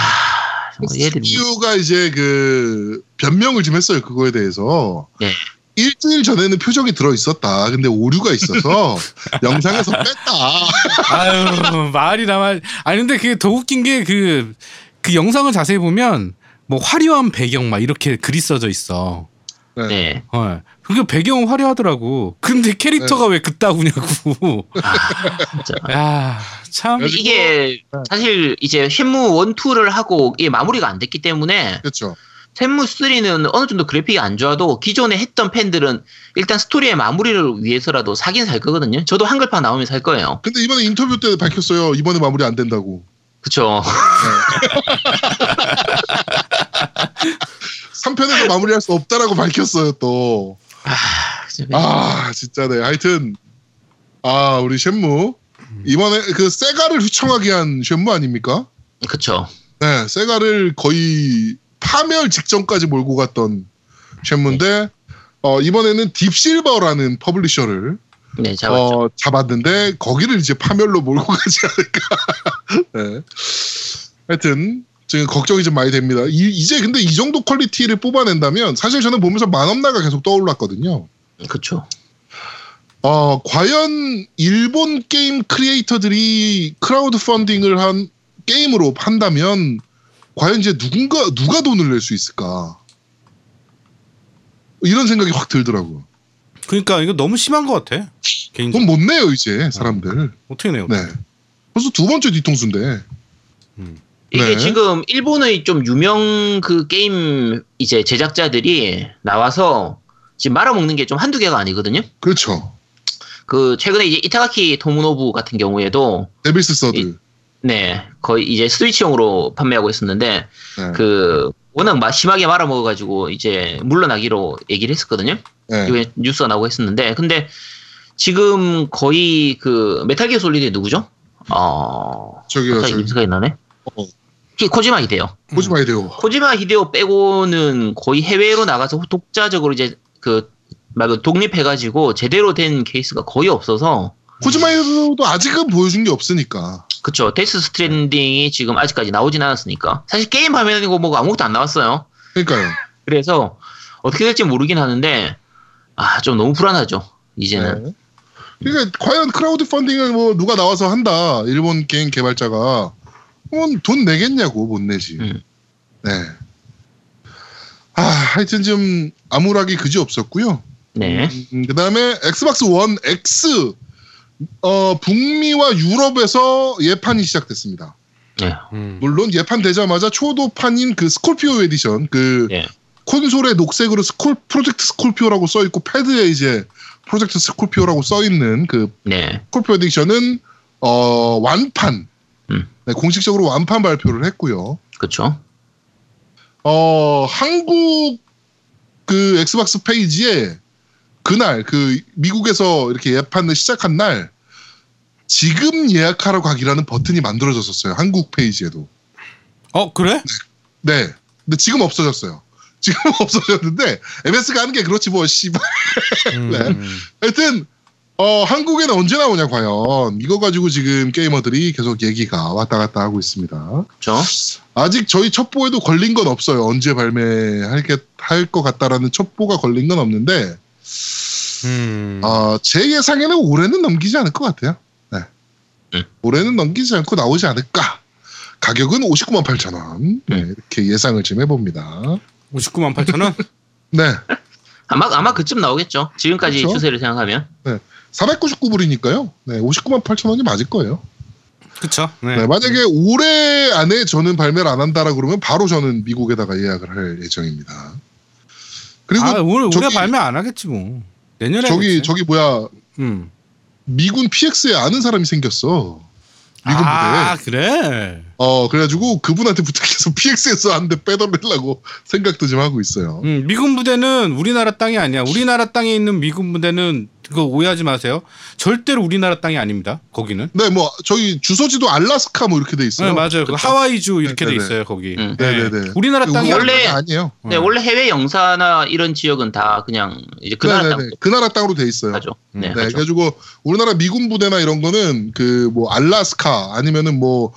정말 얘들이 CPU가 이제 그 변명을 좀 했어요. 그거에 대해서. 네. 일주일 전에는 표정이 들어 있었다. 근데 오류가 있어서 영상에서 뺐다. 아유 말이 나 말. 아니 근데 그게 더 웃긴 게그그 영상을 자세히 보면 뭐 화려한 배경 막 이렇게 글이 써져 있어. 네. 네. 어. 그게 배경은 화려하더라고. 근데 캐릭터가 왜 그따구냐고. 진짜. 야 참. 이게 사실 이제 쉐무 1, 2를 하고 이게 마무리가 안 됐기 때문에 그렇죠. 샘무 3는 어느 정도 그래픽이 안 좋아도 기존에 했던 팬들은 일단 스토리의 마무리를 위해서라도 사긴 살 거거든요. 저도 한글판 나오면 살 거예요. 근데 이번에 인터뷰 때 밝혔어요. 이번에 마무리 안 된다고. 그쵸. 3편에서 마무리할 수 없다라고 밝혔어요, 또. 아, 아, 진짜 네. 하여튼 아, 우리 쉔무 이번에 그 세가를 휘청하게 한 쉔무 아닙니까? 그쵸. 네, 세가를 거의 파멸 직전까지 몰고 갔던 쉔무인데 어, 이번에는 딥실버라는 publisher를 네, 잡았죠. 어, 잡았는데 거기를 이제 파멸로 몰고 가지 않을까. 네. 하여튼 지금 걱정이 좀 많이 됩니다. 이, 제 근데 이 정도 퀄리티를 뽑아낸다면 사실 저는 보면서 마넘나가 계속 떠올랐거든요. 그쵸. 어, 과연 일본 게임 크리에이터들이 크라우드 펀딩을 한 게임으로 한다면 과연 이제 누군가 누가 돈을 낼 수 있을까? 이런 생각이 확 들더라고요. 그러니까 이거 너무 심한 것 같아. 개인적으로. 돈못 내요 이제 사람들. 어떻게 내요? 네. 벌써 두 번째 뒤통수인데. 이게 네. 지금 일본의 좀 유명 그 게임 이제 제작자들이 나와서 지금 말아먹는 게 좀 한두 개가 아니거든요. 그렇죠. 그 최근에 이제 이타가키 토모노부 같은 경우에도 데빌스 서드. 네 거의 이제 스위치용으로 판매하고 있었는데 네. 그 워낙 마- 심하게 말아먹어가지고 이제 물러나기로 얘기를 했었거든요. 네. 이번에 뉴스가 나오고 했었는데 근데 지금 거의 그 메탈 기어 솔리드의 누구죠? 어 저기요, 저기. 임스가 나네. 어. 키 코지마 히데요. 보지 마야 돼요. 코지마 히데오 빼고는 거의 해외로 나가서 독자적으로 이제 그 말고 독립해가지고 제대로 된 케이스가 거의 없어서 코지마도 아직은 보여준 게 없으니까. 그쵸 데스 스트랜딩이 지금 아직까지 나오진 않았으니까 사실 게임 화면이고 뭐고 아무것도 안 나왔어요. 그러니까요. 그래서 어떻게 될지 모르긴 하는데 아 좀 너무 불안하죠 이제는. 네. 그러니까 과연 크라우드 펀딩을 뭐 누가 나와서 한다 일본 게임 개발자가 돈 내겠냐고 못 내지. 음. 네. 아 하여튼 좀 암울하기 그지 없었고요. 네. 음, 그다음에 엑스박스 원 X 어 북미와 유럽에서 예판이 시작됐습니다. 네. 음. 물론 예판 되자마자 초도판인 그 스콜피오 에디션 그 네. 콘솔에 녹색으로 스콜 프로젝트 스콜피오라고 써 있고 패드에 이제 프로젝트 스콜피오라고 써 있는 그 네. 스콜피오 에디션은 어 완판 음. 네, 공식적으로 완판 발표를 했고요. 그쵸. 어 한국 그 엑스박스 페이지에 그날 그 미국에서 이렇게 예판을 시작한 날 지금 예약하러 가기라는 버튼이 만들어졌었어요. 한국 페이지에도. 어 그래? 네. 근데 지금 없어졌어요. 지금 없어졌는데 MS가 하는 게 그렇지 뭐 씨발. 음. 네. 하여튼 어 한국에는 언제 나오냐 과연 이거 가지고 지금 게이머들이 계속 얘기가 왔다 갔다 하고 있습니다. 그쵸. 아직 저희 첩보에도 걸린 건 없어요. 언제 발매할 게할것 같다라는 첩보가 걸린 건 없는데 음. 어, 제 예상에는 올해는 넘기지 않을 것 같아요. 음. 올해는 넘기지 않고 나오지 않을까. 가격은 59만 8천 원. 네, 음. 이렇게 예상을 좀 해봅니다. 59만 8천 원? 네, 아마 아마 그쯤 나오겠죠. 지금까지 그렇죠. 추세를 생각하면. 499불이니까요. 네, 59만 8천 원이 맞을 거예요. 그쵸. 네. 네, 만약에 올해 안에 저는 발매를 안 한다라 그러면 바로 저는 미국에다가 예약을 할 예정입니다. 그리고 아, 오늘 올해 저기- 발매 안 하겠지 뭐. 내년에 저기 하겠지. 저기 뭐야 음. 미군 PX에 아는 사람이 생겼어. 미군 아, 부대에. 그래. 어 그래가지고 그분한테 부탁해서 PX에서 한 대 빼돌리려고 생각도 좀 하고 있어요. 음, 미군 부대는 우리나라 땅이 아니야. 우리나라 땅에 있는 미군 부대는 그거 오해하지 마세요. 절대로 우리나라 땅이 아닙니다. 거기는. 네, 뭐 저기 주소지도 알라스카 뭐 이렇게 돼 있어요. 네, 맞아요. 그. 하와이주 이렇게 돼 네네. 있어요, 거기. 음. 네네 네. 우리나라 땅이 원래- 아니에요. 네, 원래 해외 영사나 이런 지역은 다 그냥 이제 그 나라 네네네. 그 나라 땅으로 돼 있어요. 하죠. 네, 네, 하죠. 그래가지고 우리나라 미군 부대나 이런 거는 그 뭐 알라스카 아니면은 뭐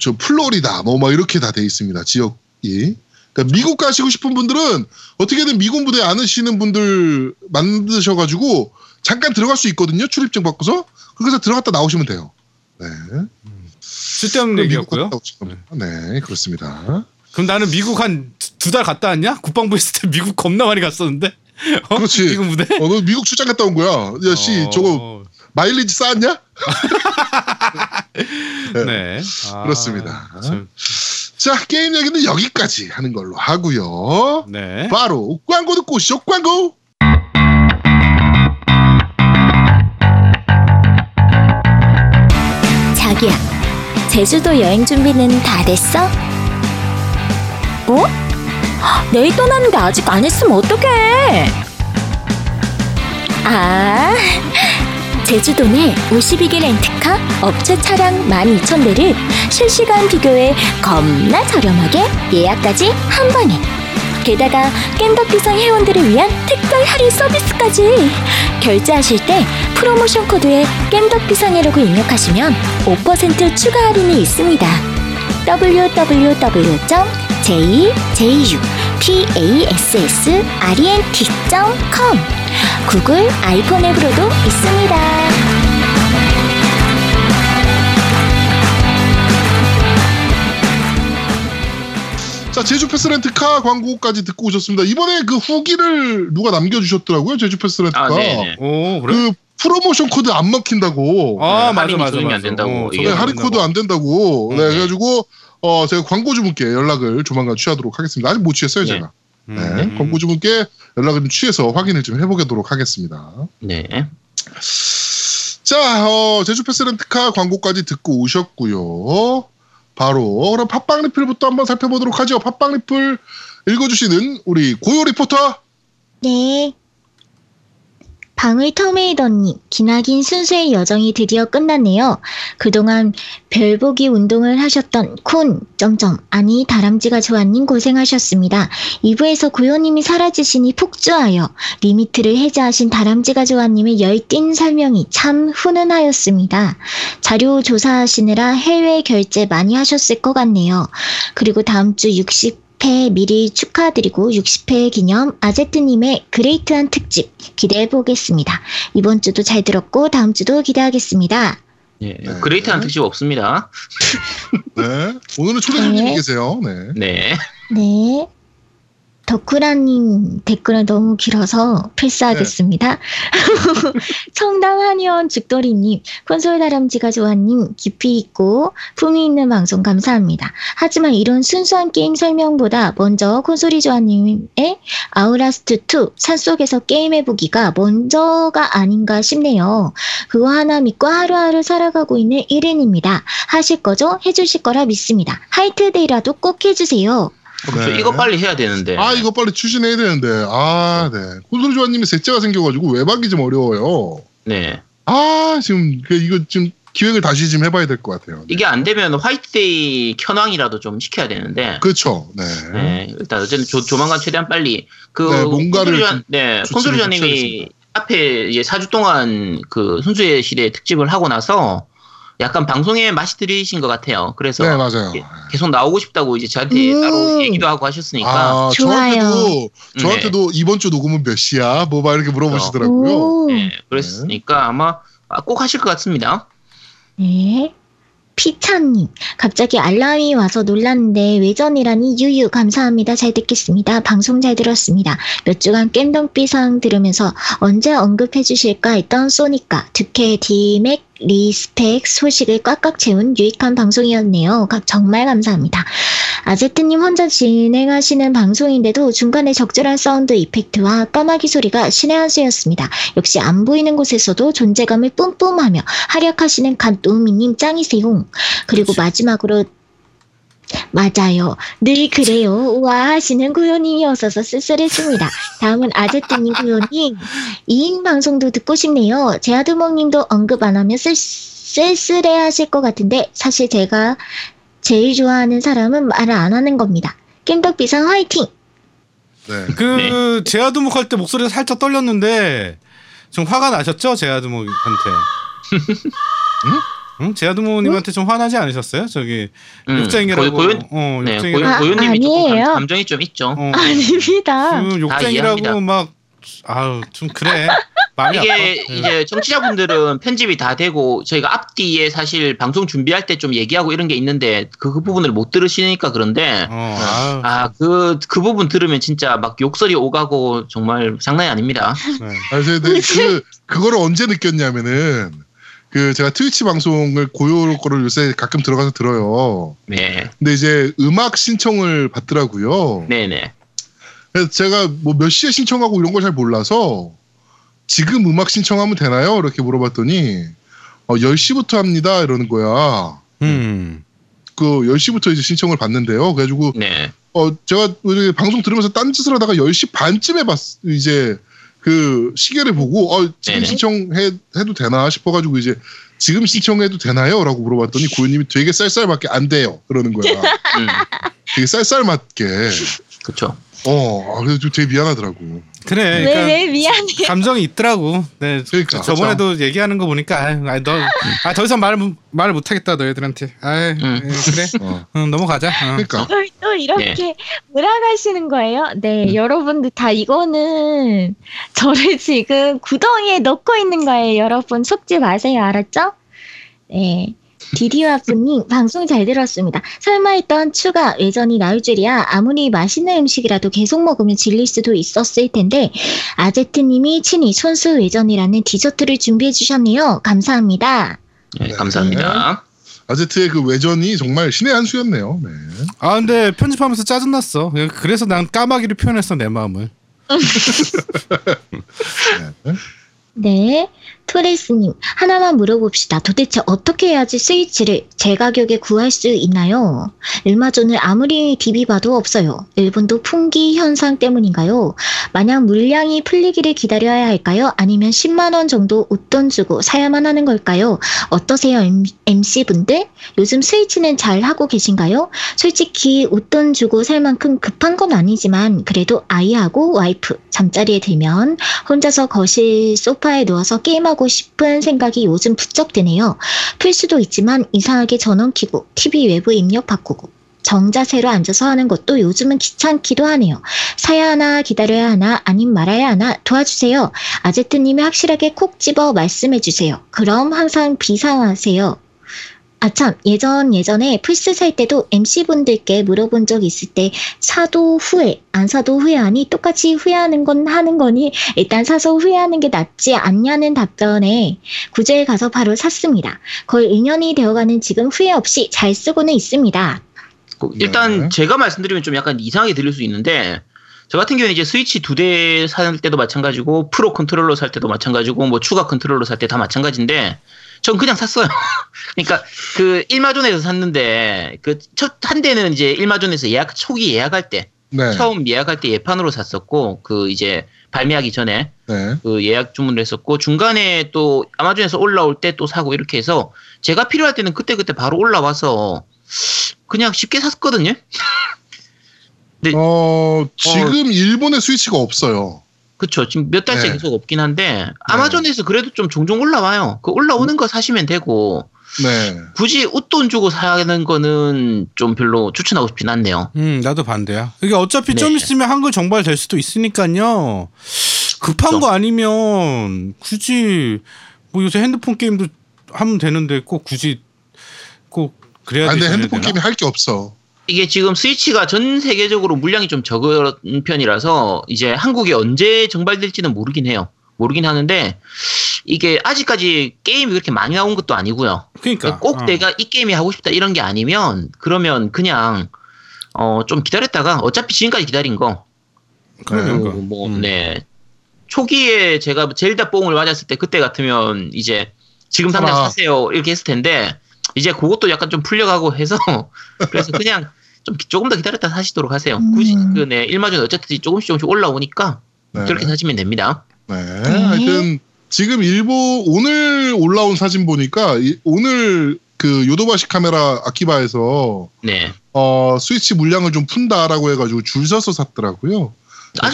저 플로리다 뭐 막 이렇게 다 돼 있습니다 지역이. 그러니까 미국 가시고 싶은 분들은 어떻게든 미군 부대 아시는 분들 만드셔가지고 잠깐 들어갈 수 있거든요 출입증 받고서 그래서 들어갔다 나오시면 돼요. 네. 쓸데없는 미국 얘기였고요. 겁니다. 네 그렇습니다. 그럼 나는 미국 한 두 달 갔다 왔냐? 국방부 있을 때 미국 겁나 많이 갔었는데. 어? 그렇지. 미군 부대? 어, 너 미국 출장 갔다 온 거야. 야 씨 어, 저거 마일리지 쌓았냐? 네. 아, 그렇습니다. 참, 자 게임 얘기는 여기까지 하는 걸로 하고요. 네. 바로 광고 듣고 오시죠 광고 자기야, 제주도 여행 준비는 다 됐어? 뭐? 내일 떠나는데 아직 안 했으면 어떡해? 아, 제주도 내 52개 렌트카 업체 차량 12,000대를 실시간 비교해 겁나 저렴하게 예약까지 한 번에. 게다가 깸덕비상 회원들을 위한 특별 할인 서비스까지. 결제하실 때 프로모션 코드에 깸덕비상이라고 입력하시면 5% 추가 할인이 있습니다. www.jjupassrent.com 구글 아이폰 앱으로도 있습니다. 자 제주 패스 렌트카 광고까지 듣고 오셨습니다 이번에 그 후기를 누가 남겨주셨더라고요 제주 패스 렌트카 아, 네, 네. 오, 그래? 그 프로모션 코드 안 먹힌다고 아, 네, 맞아, 맞아, 맞아. 안 된다고 어, 네, 안 할인. 코드 안 된다고 네 음. 그래가지고 어 제가 광고주분께 연락을 조만간 취하도록 하겠습니다 아직 못 취했어요 네. 제가 네, 음. 광고주분께 연락을 좀 취해서 확인을 좀 해보도록 하겠습니다 네. 자, 어, 제주 패스 렌트카 광고까지 듣고 오셨고요. 바로 그럼 팟빵 리플부터 한번 살펴보도록 하죠. 팟빵 리플 읽어주시는 우리 고요 리포터. 네. 방울터메이더님, 기나긴 순수의 여정이 드디어 끝났네요. 그동안 별보기 운동을 하셨던 콘, 점점, 아니, 다람쥐가 좋아님 고생하셨습니다. 2부에서 고요님이 사라지시니 폭주하여 리미트를 해제하신 다람쥐가 좋아님의 열띤 설명이 참 훈훈하였습니다. 자료 조사하시느라 해외 결제 많이 하셨을 것 같네요. 그리고 다음 주 60, 60회 미리 축하드리고 60회 기념 아제트님의 great한 특집 기대해 보겠습니다. 이번 주도 잘 들었고 다음 주도 기대하겠습니다. 예. 네. great한 특집 없습니다. 네. 오늘은 초대손님이 네. 계세요. 네. 네. 네. 덕후라님 댓글은 너무 길어서 필사하겠습니다. 청담 한의원 죽돌이님, 콘솔 다람쥐가 좋아님, 깊이 있고 품위 있는 방송 감사합니다. 하지만 이런 순수한 게임 설명보다 먼저 콘솔이 좋아님의 아우라스트2 산속에서 게임해보기가 먼저가 아닌가 싶네요. 그거 하나 믿고 하루하루 살아가고 있는 1인입니다. 하실 거죠? 해주실 거라 믿습니다. 화이트데이라도 꼭 해주세요. 저 네. 이거 빨리 해야 되는데. 아, 이거 빨리 추진해야 되는데. 아, 네. 콘솔이 좋아님이 셋째가 생겨가지고 외박이 좀 어려워요. 네. 아, 지금, 그 이거 지금 기획을 다시 좀 해봐야 될 것 같아요. 이게 안 되면 화이트데이 켠왕이라도 좀 시켜야 되는데. 그렇죠. 네. 네. 일단 어쨌든 조, 조만간 최대한 빨리 그 네, 뭔가를 콘솔 좀 네, 취하겠습니다. 앞에 이제 4주 동안 그 순수의 시대 특집을 하고 나서 약간 방송에 맛이 들이신 것 같아요. 그래서 네, 맞아요. 예. 계속 나오고 싶다고 이제 저한테 음. 따로 얘기도 하고 하셨으니까 아, 좋아요. 저한테도, 네. 저한테도 이번 주 녹음은 몇 시야? 뭐 막 이렇게 물어보시더라고요. 오. 네, 그랬으니까 아마 아, 꼭 하실 것 같습니다. 네. 피차님, 갑자기 알람이 와서 놀랐는데 외전이라니 유유 감사합니다. 잘 듣겠습니다. 방송 잘 들었습니다. 몇 주간 깸덕비상 들으면서 언제 언급해 주실까 했던 소니까, 듀케, 디맥, 리스펙 소식을 꽉꽉 채운 유익한 방송이었네요. 가- 정말 감사합니다. 아제트님 혼자 진행하시는 방송인데도 중간에 적절한 sound effect와 까마귀 소리가 신의 한 수였습니다. 역시 안 보이는 곳에서도 존재감을 뿜뿜하며 활약하시는 갓노미님 짱이세요. 그리고 마지막으로 맞아요. 늘 그래요. 우와 하시는 구요님이어서 쓸쓸했습니다. 다음은 아제트님 구요님. 2인 방송도 듣고 싶네요. 제아드몽님도 언급 안 하면 쓸, 쓸쓸해 하실 것 같은데 사실 제가 제일 좋아하는 사람은 말을 안 하는 겁니다. 깸덕비상 화이팅! 네. 그 제아두목 할 때 목소리가 살짝 떨렸는데 좀 화가 나셨죠 제아두목한테? 응? 제아두목님한테 좀 화나지 않으셨어요? 저기 음, 욕쟁이라고 고- 고요, 어 네, 욕쟁이라고 고요, 아, 고요님이 조금 아니에요. 감, 감정이 좀 있죠. 어, 아닙니다. 그 욕쟁이라고. 막 아유 좀 그래 이게 아파. 응. 이제 청취자분들은 편집이 다 되고 저희가 앞뒤에 사실 방송 준비할 때 좀 얘기하고 이런 게 있는데 그, 그 부분을 못 들으시니까 그런데 어, 아유, 아그그 부분 들으면 진짜 막 욕설이 오가고 정말 장난이 아닙니다. 네. 아, 그래서 근데 그 그거를 언제 느꼈냐면은 그 제가 트위치 방송을 고요 거를 요새 가끔 들어가서 들어요. 네, 근데 이제 음악 신청을 받더라고요. 네, 네. 그래서 제가 뭐 몇 시에 신청하고 이런 걸 잘 몰라서 지금 음악 신청하면 되나요? 이렇게 물어봤더니 어, 10시부터 합니다. 이러는 거야. 음. 그 10시부터 이제 신청을 받는데요. 그래가지고 네. 어 제가 방송 들으면서 딴짓을 하다가 10시 반쯤에 봤 이제 그 시계를 보고 어 지금 네네. 신청해 해도 되나 싶어가지고 이제 지금 신청해도 되나요?라고 물어봤더니 고현님이 되게 쌀쌀맞게 안 돼요. 그러는 거야. 음, 되게 쌀쌀맞게. 그렇죠. 어, 아, 그래서 좀 되게 미안하더라고. 그래 왜, 그러니까 왜 미안해. 감정이 있더라고. 네. 그러니까. 저번에도 얘기하는 거 보니까 아, 너 아 더 이상 말을 못- 말을 못 하겠다 너희들한테. 아, 음. 그래. 어, 응, 넘어가자. 어. 그러니까. 이렇게 몰아가시는 거예요? 네, 여러분들 다 이거는 저를 지금 구덩이에 넣고 있는 거예요. 여러분 속지 마세요. 알았죠? 네. 디디와프님 방송 잘 들었습니다. 설마 했던 추가 외전이 나올 줄이야 아무리 맛있는 음식이라도 계속 먹으면 질릴 수도 있었을 텐데 아제트님이 친히 손수 외전이라는 디저트를 준비해 주셨네요. 감사합니다. 네, 네. 감사합니다. 아제트의 그 외전이 정말 신의 한 수였네요. 네. 아 근데 편집하면서 짜증났어. 그래서 난 까마귀를 표현했어 내 마음을. 네. 네, 토레스님 하나만 물어봅시다. 도대체 어떻게 해야지 스위치를 제 가격에 구할 수 있나요? 얼마전을 아무리 DB봐도 없어요. 일본도 풍기 현상 때문인가요? 만약 물량이 풀리기를 기다려야 할까요? 아니면 10만 원 정도 웃돈 주고 사야만 하는 걸까요? 어떠세요, MC분들? 요즘 스위치는 잘 하고 계신가요? 솔직히 웃돈 주고 살 만큼 급한 건 아니지만 그래도 아이하고 와이프 잠자리에 들면 혼자서 거실 소파에 누워서 게임하고 싶은 생각이 요즘 부쩍 드네요. 풀 수도 있지만 이상하게 전원 켜고 TV 외부 입력 바꾸고 정자세로 앉아서 하는 것도 요즘은 귀찮기도 하네요. 사야 하나 기다려야 하나 아님 말아야 하나 도와주세요. 아제트님이 확실하게 콕 집어 말씀해 주세요. 그럼 항상 비상하세요. 아 참 예전 예전에 플스 살 때도 MC분들께 물어본 적 있을 때 사도 후회 안 사도 후회하니 똑같이 후회하는 건 하는 거니 일단 사서 후회하는 게 낫지 않냐는 답변에 구제에 가서 바로 샀습니다. 거의 2년이 되어가는 지금 후회 없이 잘 쓰고는 있습니다. 그 일단 네. 제가 말씀드리면 좀 약간 이상하게 들릴 수 있는데 저 같은 경우는 이제 스위치 두 대 살 때도 마찬가지고 프로 컨트롤러 살 때도 마찬가지고 뭐 추가 컨트롤러 살 때 다 마찬가지인데 전 그냥 샀어요. 그러니까 그 일마존에서 샀는데 그 첫 한 대는 이제 일마존에서 예약 초기 예약할 때 네. 처음 예약할 때 예판으로 샀었고 그 이제 발매하기 전에 네. 그 예약 주문을 했었고 중간에 또 아마존에서 올라올 때 또 사고 이렇게 해서 제가 필요할 때는 그때 그때 바로 올라와서 그냥 쉽게 샀거든요. 어, 지금 일본에 스위치가 없어요. 그쵸. 지금 몇 달째 네. 계속 없긴 한데 아마존에서 그래도 좀 종종 올라와요. 그 올라오는 거 사시면 되고 네. 굳이 웃돈 주고 사는 거는 좀 별로 추천하고 싶진 않네요. 음 나도 반대야. 이게 어차피 네. 좀 있으면 한글 정발 될 수도 있으니까요. 급한 그렇죠. 거 아니면 굳이 뭐 요새 핸드폰 게임도 하면 되는데 꼭 굳이 꼭 그래야 아, 근데 되나? 핸드폰 게임이 할 게 없어. 이게 지금 스위치가 전 세계적으로 물량이 좀 적은 편이라서 이제 한국에 언제 정발될지는 모르긴 해요. 모르긴 하는데 이게 아직까지 게임이 그렇게 많이 나온 것도 아니고요. 그러니까 꼭 어. 내가 이 게임이 하고 싶다 이런 게 아니면 그러면 그냥 어 좀 기다렸다가 어차피 지금까지 기다린 거 그러니까. 그 뭐, 음. 네. 초기에 제가 젤다 뽕을 맞았을 때 그때 같으면 이제 지금 당장. 사세요 이렇게 했을 텐데 이제 그것도 약간 좀 풀려가고 해서 그래서 그냥 좀 기- 조금 더 기다렸다 사시도록 하세요. 음. 굳이 그네 일마전 어쨌든 조금씩 조금씩 올라오니까 네. 그렇게 사시면 됩니다. 네. 하여튼 지금 일부 오늘 올라온 사진 보니까 이- 오늘 그 요도바시 카메라 아키바에서 네. 어 스위치 물량을 좀 푼다라고 해가지고 줄 서서 샀더라고요.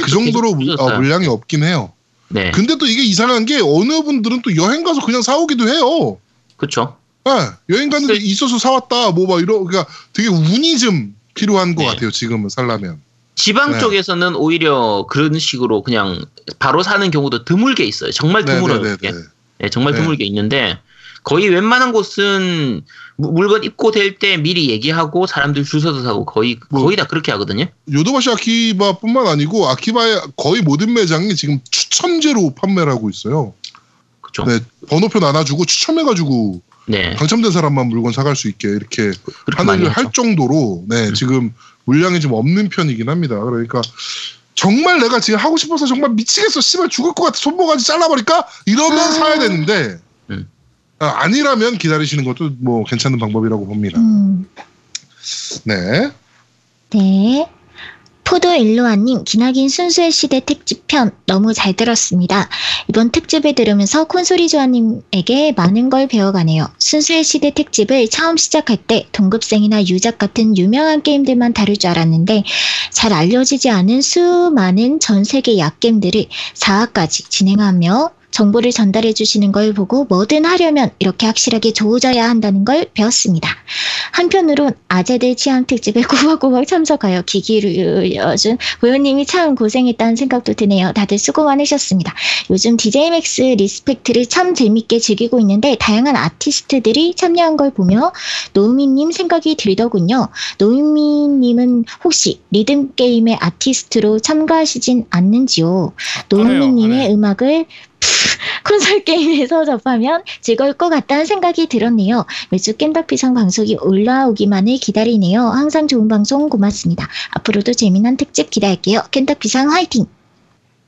그 정도로 물-. 어, 물량이 없긴 해요. 네. 근데 또 이게 이상한 게 어느 분들은 또 여행 가서 그냥 사오기도 해요. 그렇죠. 네, 여행 갔는데 있어서 사왔다 뭐 막 이러 그러니까 되게 운이 좀 필요한 것 네. 같아요. 지금은 살라면. 지방 네. 쪽에서는 오히려 그런 식으로 그냥 바로 사는 경우도 드물게 있어요. 정말 드물어요. 네네네. 그게. 네, 정말 네. 드물게 있는데 거의 웬만한 곳은 무- 물건 입고될 때 미리 얘기하고 사람들 줄 서서 사고 거의 뭐. 거의 다 그렇게 하거든요. 요도바시 아키바뿐만 아니고 아키바의 거의 모든 매장이 지금 추첨제로 판매를 하고 있어요. 그렇죠. 네, 번호표 나눠주고 추첨해가지고 네. 당첨된 사람만 물건 사갈 수 있게 이렇게 하는. 할 정도로 네 음. 지금 물량이 좀 없는 편이긴 합니다. 그러니까 정말 내가 지금 하고 싶어서 정말 미치겠어 씨발 죽을 것 같아 손모가지 잘라버릴까 이러면 아. 사야 되는데 음. 아, 아니라면 기다리시는 것도 뭐 괜찮은 방법이라고 봅니다. 음, 네. 네. 포도 일로아님, 기나긴 순수의 시대 특집편 너무 잘 들었습니다. 이번 특집을 들으면서 콘솔이 조아님에게 많은 걸 배워가네요. 순수의 시대 특집을 처음 시작할 때 동급생이나 유작 같은 유명한 게임들만 다룰 줄 알았는데 잘 알려지지 않은 수많은 전 세계 약겜들을 4화까지 진행하며 정보를 전달해 주시는 걸 보고 뭐든 하려면 이렇게 확실하게 조져야 한다는 걸 배웠습니다. 한편으론 아재들 취향 특집에 꼬박꼬박 참석하여 기기를 울려준 고요님이 참 고생했다는 생각도 드네요. 다들 수고 많으셨습니다. 요즘 DJ 맥스 리스펙트를 참 재밌게 즐기고 있는데 다양한 아티스트들이 참여한 걸 보며 노미님 생각이 들더군요. 노미님은 혹시 리듬 게임의 아티스트로 참가하시진 않는지요? 노미님의 안 해요. 음악을 콘솔 게임에서 접하면 즐거울 것 같다는 생각이 들었네요. 매주 깸덕비상 방송이 올라오기만을 기다리네요. 항상 좋은 방송 고맙습니다. 앞으로도 재미난 특집 기대할게요. 깸덕비상 화이팅!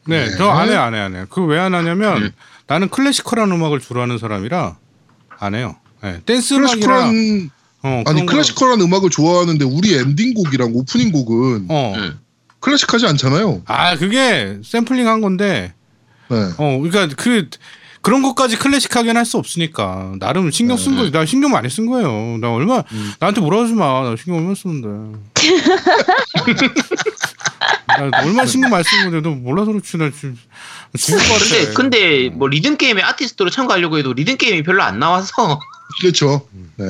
네, 네. 저 안 해, 안 해, 안 해. 그 왜 안 하냐면 음. 나는 classical한 음악을 주로 하는 사람이라 안 해요. 네, 댄스 음악이랑 classical한 어, 아니 그런 거- 클래시컬한 음악을 좋아하는데 우리 엔딩곡이랑 오프닝 곡은 어. 음. 클래식하지 않잖아요. 아, 그게 샘플링 한 건데 네. 어, 그러니까 그 그런 것까지 클래식하게는 할 수 없으니까 나름 신경 쓴 음. 거지. 나 신경 많이 쓴 거예요. 나 얼마 음. 나한테 뭐라 하지 마. 나 신경 얼마 쓰는데. 나 얼마 신경 많이 쓴 건데 너 몰라서 그렇지 나 지금 죽을 것 같아. 근데 근데 뭐 리듬 게임에 아티스트로 참가하려고 해도 리듬 게임이 별로 안 나와서 그렇죠. 네.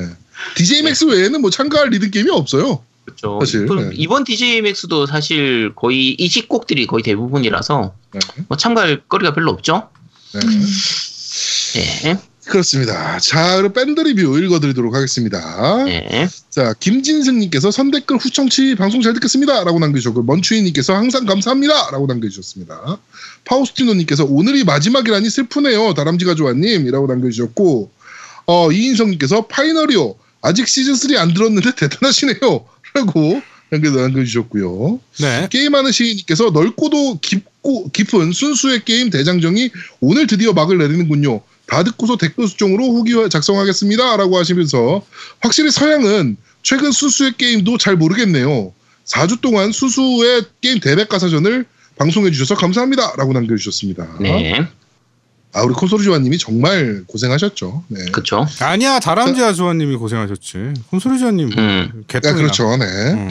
DJ Max 외에는 뭐 참가할 리듬 게임이 없어요. 그렇죠. 사실, 그 네. 이번 DJ 맥스도 사실 거의 이식곡들이 거의 대부분이라서 네. 뭐 참가할 거리가 별로 없죠. 네. 네. 그렇습니다. 자, 그럼 밴드 리뷰 읽어드리도록 하겠습니다. 네. 자, 김진승님께서 선댓글 후청치 방송 잘 듣겠습니다. 라고 남겨주셨고, 먼추이님께서 항상 감사합니다. 라고 남겨주셨습니다. 파우스티노님께서 오늘이 마지막이라니 슬프네요. 다람쥐 가져와님. 이라고 남겨주셨고, 어, 이인성님께서 파이널이요. 아직 시즌3 안 들었는데 대단하시네요. 라고 남겨- 남겨주셨고요. 네. 게임하는 시인님께서 넓고도 깊고 깊은 순수의 게임 대장정이 오늘 드디어 막을 내리는군요. 다 듣고서 댓글 수정으로 후기 작성하겠습니다 라고 하시면서 확실히 서양은 최근 수수의 게임도 잘 모르겠네요. 4주 동안 수수의 게임 대백과사전을 방송해 주셔서 감사합니다 라고 남겨주셨습니다. 네. 아 우리 콘솔리조아님이 정말 고생하셨죠. 네. 그렇죠. 아니야 다람쥐 아주아님이 고생하셨지. 콘솔이주아님 음. 네, 개똥이나. 그렇죠. 네. 음.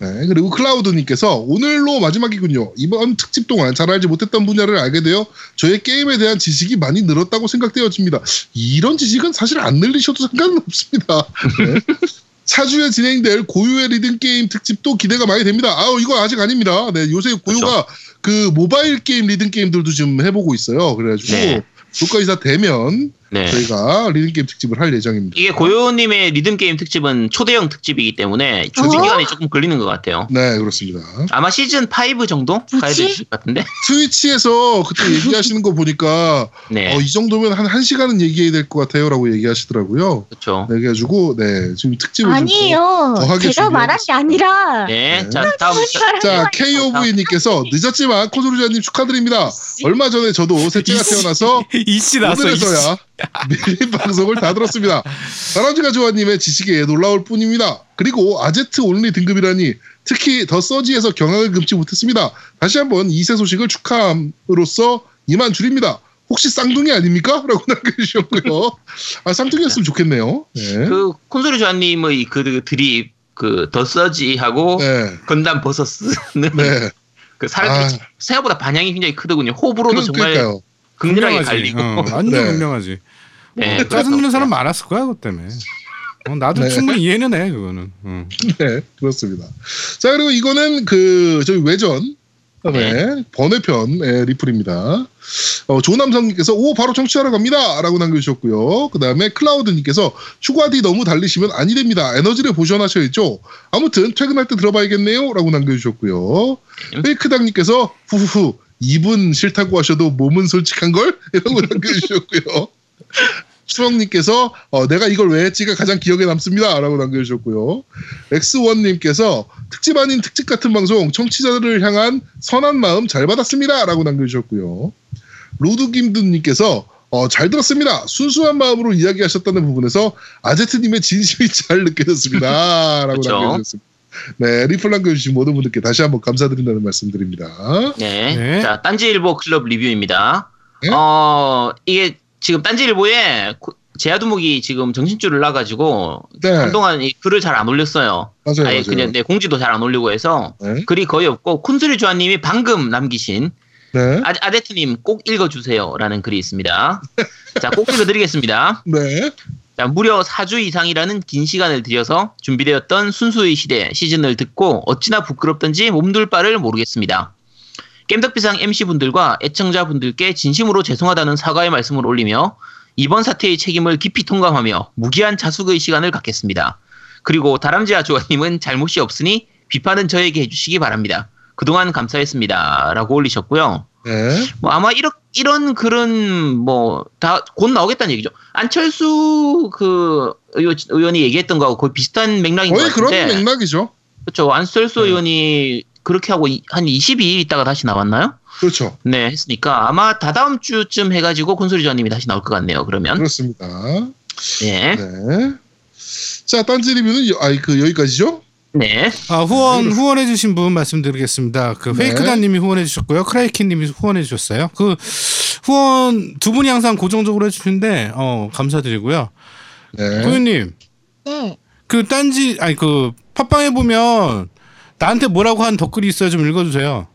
네, 그리고 클라우드님께서 오늘로 마지막이군요. 이번 특집 동안 잘 알지 못했던 분야를 알게 되어 저의 게임에 대한 지식이 많이 늘었다고 생각되어집니다. 이런 지식은 사실 안 늘리셔도 상관은 없습니다. 네. 차주에 진행될 고유의 리듬 게임 특집도 기대가 많이 됩니다. 아우 이거 아직 아닙니다. 네, 요새 고유가 그 모바일 게임 리듬 게임들도 지금 해보고 있어요. 그래가지고 네. 조건이 다 되면 네. 저희가 리듬 게임 특집을 할 예정입니다. 이게 고요님의 리듬 게임 특집은 초대형 특집이기 때문에 조직 어? 기간이 조금 걸리는 것 같아요. 네, 그렇습니다. 아마 시즌 5 정도 가야? 될것 같은데. 트위치에서 그때 얘기하시는 거 보니까 네, 어, 이 정도면 한 1시간은 얘기해야 될 것 같아요 라고 얘기하시더라고요. 그렇죠. 네, 그래가지고 네, 지금 특집을 좀 아니에요. 제가 말한 게 아니라. 네, 네. 자 다음 자, KOV님께서 늦었지만 코소루자님 축하드립니다. 얼마 전에 저도 셋째가 태어나서 이씨 나서 오늘에서야 미리 방송을 다 들었습니다. 다람쥐가 조아님의 지식에 놀라울 뿐입니다. 그리고 아제트 온리 등급이라니 특히 더 서지에서 경악을 금치 못했습니다. 다시 한번 2세 소식을 축하함으로써 이만 줄입니다. 혹시 쌍둥이 아닙니까? 라고 남겨주셨고요. 아, 쌍둥이였으면 좋겠네요. 네. 그 콘솔이 조아님의 그 드립 그 더 서지하고 네. 건담 버서스는 네. 그 사람들이 아. 생각보다 반향이 굉장히 크더군요. 호불호도 그러- 정말 그러니까요. 극렬하게 분명하지. 갈리고. 어, 완전 네. 분명하지. 네, 어, 짜증내는 사람 많았을 거야 그것 때문에. 어, 나도 네. 충분히 이해는 해 그거는. 어. 네, 그렇습니다. 자, 그리고 이거는 그, 저희 외전, 네, 번외편 의 리플입니다. 어, 조남성님께서, 오, 바로 청취하러 갑니다! 라고 남겨주셨고요. 그 다음에 클라우드님께서, 휴가디 너무 달리시면 아니 됩니다. 에너지를 보존하셔야죠. 아무튼, 퇴근할 때 들어봐야겠네요. 라고 남겨주셨고요. 음. 페이크당님께서, 후후후, 입은 싫다고 하셔도 몸은 솔직한 걸? 이라고 남겨주셨고요. 수영님께서 어, 내가 이걸 왜 했지가 가장 기억에 남습니다. 라고 남겨주셨고요. 엑스원님께서 특집 아닌 특집 같은 방송 청취자들을 향한 선한 마음 잘 받았습니다. 라고 남겨주셨고요. 로드김드님께서 어, 잘 들었습니다. 순수한 마음으로 이야기하셨다는 부분에서 아제트님의 진심이 잘 느껴졌습니다. 라고. 남겨주셨습니다. 네, 리플 남겨주신 모든 분들께 다시 한번 감사드린다는 말씀드립니다. 네. 네. 자, 딴지일보 클럽 리뷰입니다. 네? 어, 이게 지금 딴지일보에 고- 제야두목이 지금 정신줄을 놔가지고 네, 한동안 이 글을 잘 안 올렸어요. 맞아요. 아예 맞아요. 그냥 네, 공지도 잘 안 올리고 해서 네, 글이 거의 없고 쿤스리 조아님이 방금 남기신 네, 아, 아데트님 꼭 읽어주세요라는 글이 있습니다. 자, 꼭 읽어드리겠습니다. 네, 자, 무려 4주 이상이라는 긴 시간을 들여서 준비되었던 순수의 시대 시즌을 듣고 어찌나 부끄럽던지 몸둘 바를 모르겠습니다. 겜덕비상 MC분들과 애청자분들께 진심으로 죄송하다는 사과의 말씀을 올리며 이번 사태의 책임을 깊이 통감하며 무기한 자숙의 시간을 갖겠습니다. 그리고 다람쥐아 조아님은 잘못이 없으니 비판은 저에게 해주시기 바랍니다. 그동안 감사했습니다. 라고 올리셨고요. 네. 뭐 아마 이런 이런 글은 뭐 다 곧 나오겠다는 얘기죠. 안철수 그 의원, 의원이 얘기했던 거하고 거의 비슷한 맥락인 것 거의 그런 같은데. 맥락이죠. 그렇죠. 안철수 네. 의원이 그렇게 하고 이- 한 22일 있다가 다시 나왔나요? 그렇죠. 네, 했으니까 아마 다다음 주쯤 해가지고 콘솔이 좋아님이 다시 나올 것 같네요. 그러면 그렇습니다. 네, 네. 자, 딴지 리플은 여, 아이 그 여기까지죠? 네, 아 후원 후원해 주신 분 말씀드리겠습니다. 그 네. 페이크다 님이 후원해 주셨고요, 크라이키 님이 후원해 주셨어요. 그 후원 두 분이 항상 고정적으로 해 주시는데 어 감사드리고요. 네. 고윤님 네. 그 딴지 아니 그 팟빵에 보면 나한테 뭐라고 한 댓글이 있어요. 좀 읽어 주세요.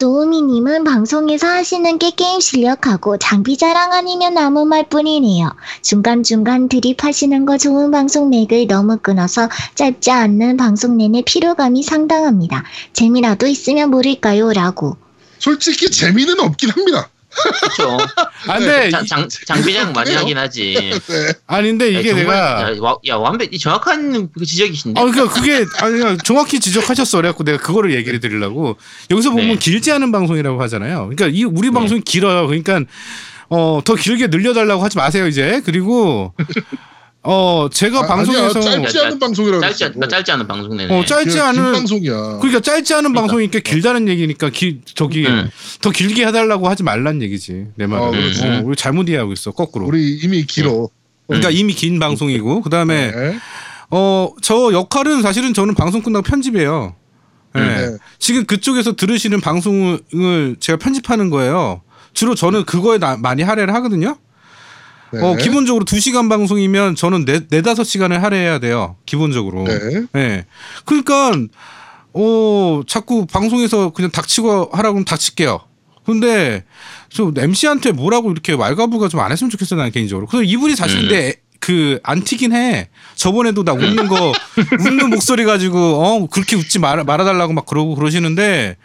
노우미님은 방송에서 하시는 게 게임 실력하고 장비 자랑 아니면 아무 말 뿐이네요. 중간중간 드립하시는 거 좋은 방송 맥을 너무 끊어서 짧지 않는 방송 내내 피로감이 상당합니다. 재미라도 있으면 모를까요? 라고. 솔직히 재미는 없긴 합니다. 그렇죠. 아 근데 장, 이- 장, 장비장 많이? 하긴 하지. 네. 아닌데 이게 야, 정말, 내가 야, 와- 야 완벽 히 정확한 그 지적이신데. 아 그러니까 그게 아니 그냥 정확히 지적하셨어. 그래갖고 내가 그거를 얘기를 드리려고 여기서 보면 네. 길지 않은 방송이라고 하잖아요. 그러니까 이 우리 방송이 길어요. 그러니까 어 더 길게 늘려달라고 하지 마세요 이제. 그리고 어 제가 아, 방송에서 아니야, 짧지 야, 않은 방송이라고 짧지, 않. 짧지 않은 방송 내내. 어 짧지 긴 않은 방송이야. 그러니까 짧지 않은 그러니까. 방송이니까 길다는 얘기니까 기, 저기 음. 더 길게 해달라고 하지 말란 얘기지 내 말은. 어, 그렇지. 어, 우리 잘못 이해하고 있어 거꾸로. 우리 이미 길어. 그러니까 이미 긴 방송이고 그 다음에 네. 어저 역할은 사실은 저는 방송 끝나고 편집이에요. 예. 네. 지금 그쪽에서 들으시는 방송을 제가 편집하는 거예요. 주로 저는 그거에 나- 많이 할애를 하거든요. 네. 어, 기본적으로 2시간 방송이면 저는 네, 네 다섯 시간을 할애해야 돼요. 기본적으로. 네. 예. 그러니까 어, 자꾸 방송에서 그냥 닥치고 하라고 하면 닥칠게요. 근데 저 MC한테 뭐라고 이렇게 왈가부가 좀 안 했으면 좋겠어 나는 개인적으로. 그래서 이분이 사실 음. 근데 그 안티긴 해. 저번에도 나 웃는 거 웃는 목소리 가지고 어 그렇게 웃지 말아 말아달라고 막 그러고 그러시는데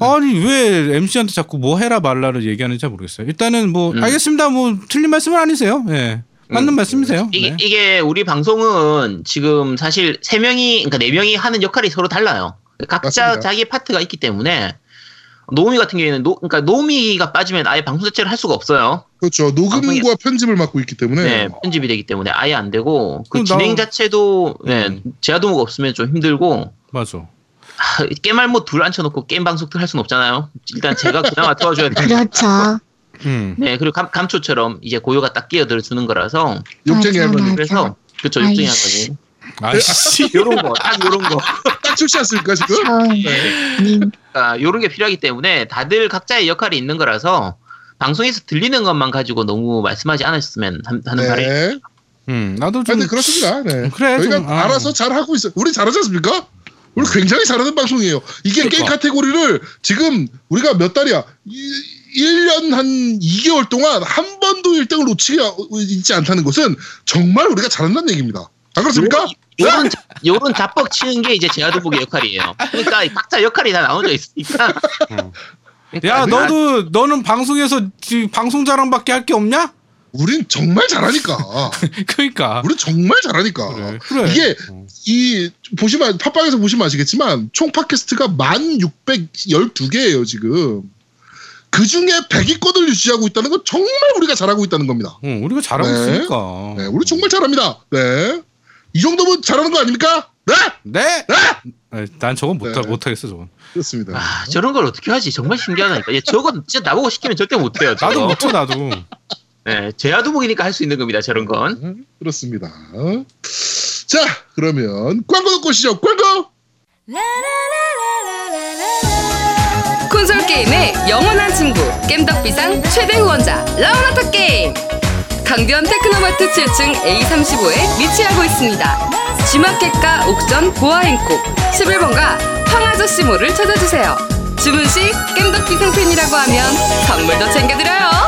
아니 왜 MC한테 자꾸 뭐 해라 말라를 얘기하는지 잘 모르겠어요. 일단은 뭐 음. 알겠습니다. 뭐 틀린 말씀은 아니세요. 예. 맞는 음. 말씀이세요. 이게, 네. 이게 우리 방송은 지금 사실 세 명이 그러니까 네 명이 하는 역할이 서로 달라요. 각자 맞습니다. 자기 파트가 있기 때문에 노미 같은 경우에는 노, 그러니까 노미가 빠지면 아예 방송 자체를 할 수가 없어요. 그렇죠. 녹음과 편집을 맡고 있기 때문에 네, 편집이 되기 때문에 아예 안 되고 그 진행 나- 자체도 네, 음. 제아도모가 없으면 좀 힘들고 맞아. 아, 게임알못 둘 앉혀놓고 게임 방송 할 수는 없잖아요. 일단 제가 그나마 도와줘야 돼. 그렇죠. 음. 네, 그리고 감, 감초처럼 이제 고요가 딱 끼어들 주는 거라서 맞아, 할머니. 그래서 그쵸 아이씨. 육등이 할머니 아이씨. 요런 거, 딱 요런 거. 딱 좋지 않습니까 지금? 처님. 아, 요런 게 필요하기 때문에 다들 각자의 역할이 있는 거라서 방송에서 들리는 것만 가지고 너무 말씀하지 않았으면 한- 하는 바람이 네. 음. 나도 좀 하여튼 그렇습니다. 네. 그래, 저희가 좀, 아. 알아서 잘 하고 있어요. 우리 잘하지 않습니까? 우리 굉장히 잘하는 방송이에요. 이게 그러니까. 게임 카테고리를 지금 우리가 몇 달이야? 1년 한 2개월 동안 한 번도 1등을 놓치지 있지 않다는 것은 정말 우리가 잘한다는 얘기입니다. 안 그렇습니까? 요런, 자- 요런 자뻑 치는 게 이제 제아도복의 역할이에요. 그러니까 각자 역할이 다 나눠져 있으니까. 야 너도 너는 방송에서 지- 방송 자랑밖에 할 게 없냐? 우린 정말 잘하니까. 그러니까. 우린 정말 잘하니까. 그래. 그래. 이게 어. 이 보시면 팟빵에서 보시면 아시겠지만 총 팟캐스트가 1612개예요 지금 그 중에 100위권을 유지하고 있다는 건 정말 우리가 잘하고 있다는 겁니다 어, 우리가 잘하고 네. 있으니까. 네, 우리 정말 잘합니다 네 이 정도면 잘하는 거 아닙니까 네 네. 네! 아, 난 저건 못 네. 못하겠어 저건. 그렇습니다 아, 저런 걸 어떻게 하지? 정말 신기하다니까. 얘 저건 진짜 나보고 시키면 절대 못해요. 나도 못해 나도. 네, 제아도복이니까 할 수 있는 겁니다. 저런 건. 네, 그렇습니다 자 그러면 광고 듣고 오시죠 광고 콘솔 게임의 영원한 친구 겜덕비상 최대 후원자 라운하터 게임 강변 테크노마트 7층 A35에 위치하고 있습니다. G마켓과 옥션 보아행콕 11번가 황아저씨 몰을 찾아주세요. 주문 시 겜덕비상 팬이라고 하면 선물도 챙겨드려요.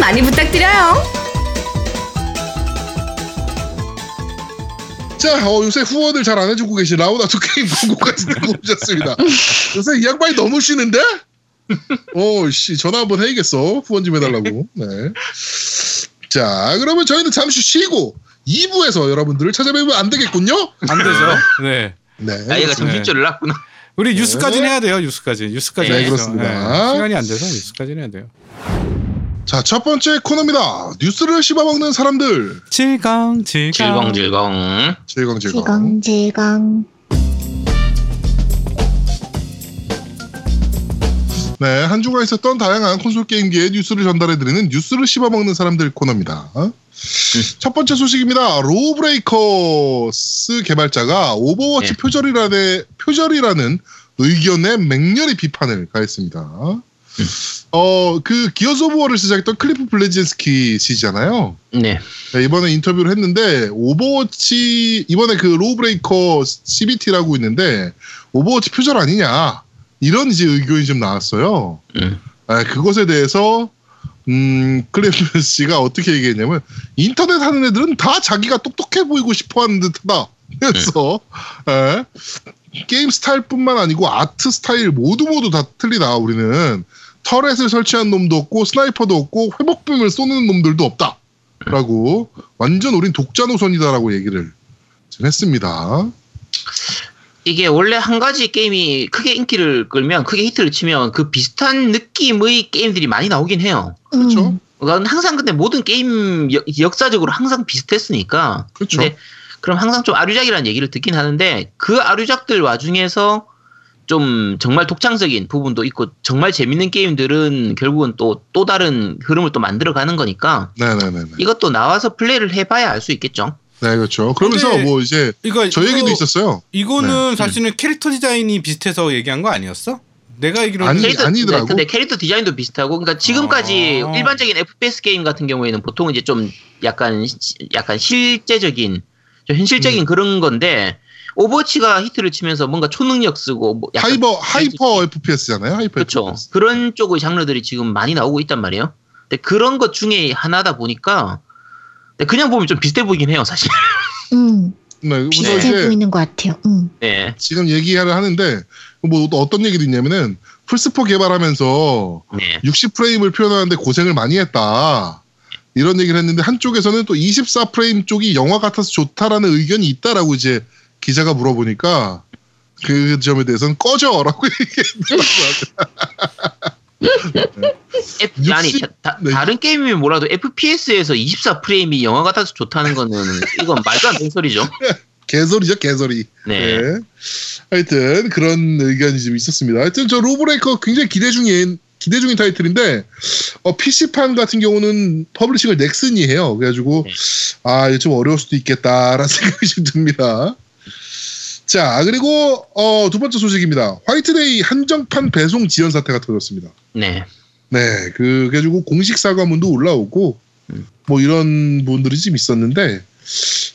많이 부탁드려요. 자, 어, 요새 후원을 잘 안 해주고 계신 라우나토 게임 광고까지 듣고 오셨습니다. 요새 이 양반이 너무 쉬는데? 어, 씨, 전화 한번 해야겠어. 후원 좀 해달라고. 네. 자, 그러면 저희는 잠시 쉬고 2부에서 여러분들을 찾아뵈면 안 되겠군요? 안 되죠. 네. 네. 아, 얘가 네. 정신줄을 놨구나. 우리 뉴스까지는 해야 돼요. 뉴스까지. 뉴스까지. 네, 해야죠. 그렇습니다. 시간이 안 돼서 뉴스까지는 해야 돼요. 자, 첫 번째 코너입니다. 뉴스를 씹어먹는 사람들. 질강 질강. 질겅 질겅. 질겅 질겅. 질겅 질겅. 네, 한 주가 있었던 다양한 콘솔 게임기의 뉴스를 전달해드리는 뉴스를 씹어먹는 사람들 코너입니다. 첫 번째 소식입니다. 로브레이커스 개발자가 오버워치 네. 표절이라는, 표절이라는 의견에 맹렬히 비판을 가했습니다. 어, 그 기어스 오브 워를 시작했던 클리프 블레진스키 씨잖아요. 네. 네, 이번에 인터뷰를 했는데 오버워치 이번에 그 로브레이커 CBT라고 있는데 오버워치 표절 아니냐 이런 이제 의견이 좀 나왔어요. 음. 아, 그것에 대해서 음 클리프 씨가 어떻게 얘기했냐면 인터넷 하는 애들은 다 자기가 똑똑해 보이고 싶어하는 듯하다. 그래서 에, 게임 스타일뿐만 아니고 아트 스타일 모두 모두 다 틀리다. 우리는 turret을 설치한 놈도 없고 sniper도 없고 회복빔을 쏘는 놈들도 없다. 라고 완전 우린 독자 노선이다라고 얘기를 좀 했습니다. 이게 원래 한 가지 게임이 크게 인기를 끌면 크게 히트를 치면 그 비슷한 느낌의 게임들이 많이 나오긴 해요. 그렇죠? 음, 그건 항상 근데 모든 게임 역- 역사적으로 항상 비슷했으니까. 그렇죠. 근데 그럼 항상 좀 아류작이라는 얘기를 듣긴 하는데 그 아류작들 와중에서 좀 정말 독창적인 부분도 있고 정말 재밌는 게임들은 결국은 또또 다른 흐름을 또 만들어 가는 거니까 네네네. 이것도 나와서 플레이를 해봐야 알 수 있겠죠. 네, 그렇죠. 그러면서 뭐 이제 이거 저 이거- 얘기도 있었어요. 이거는 사실은 캐릭터 디자인이 비슷해서 얘기한 거 아니었어? 내가 알기로는 아니, 캐릭터, 아니더라고. 근데 캐릭터 디자인도 비슷하고, 그러니까 지금까지 아. 일반적인 FPS 게임 같은 경우에는 보통 이제 좀 약간 시- 약간 실제적인, 좀 음. 현실적인 그런 건데 오버워치가 히트를 치면서 뭔가 초능력 쓰고 뭐 약간 하이버 hyper FPS잖아요. hyper 그렇죠. FPS. 그런 쪽의 장르들이 지금 많이 나오고 있단 말이에요. 근데 그런 것 중에 하나다 보니까 근데 그냥 보면 좀 비슷해 보이긴 해요, 사실. 음, 네, 우선 비슷해 보이는 것 같아요. 음. 네, 지금 얘기를 하는데 뭐 또 어떤 얘기도 있냐면은 플스4 개발하면서 네, 60프레임을 표현하는데 고생을 많이 했다. 이런 얘기를 했는데 한쪽에서는 또 24프레임 쪽이 영화 같아서 좋다라는 의견이 있다라고 이제 기자가 물어보니까 그 점에 대해서는 꺼져라고 얘기했더라고요. F, 아니 60 다, 네. 른 게임이면 뭐라도 FPS에서 24 프레임이 영화 같아서 좋다는 거는 이건 말도 안 되는 소리죠. 개소리죠, 개소리. 네. 네. 하여튼 그런 의견이 좀 있었습니다. 하여튼 저 로브레이커 굉장히 기대 중인 기대 중인 타이틀인데 어, PC판 같은 경우는 publishing을 넥슨이 해요. 그래가지고 네. 아 이거 좀 어려울 수도 있겠다라는 생각이 좀 듭니다. 자 그리고 어, 두 번째 소식입니다. 화이트데이 한정판 배송 지연 사태가 터졌습니다. 네. 네, 그 그래가지고 공식 사과문도 올라오고 음. 뭐 이런 부분들이 좀 있었는데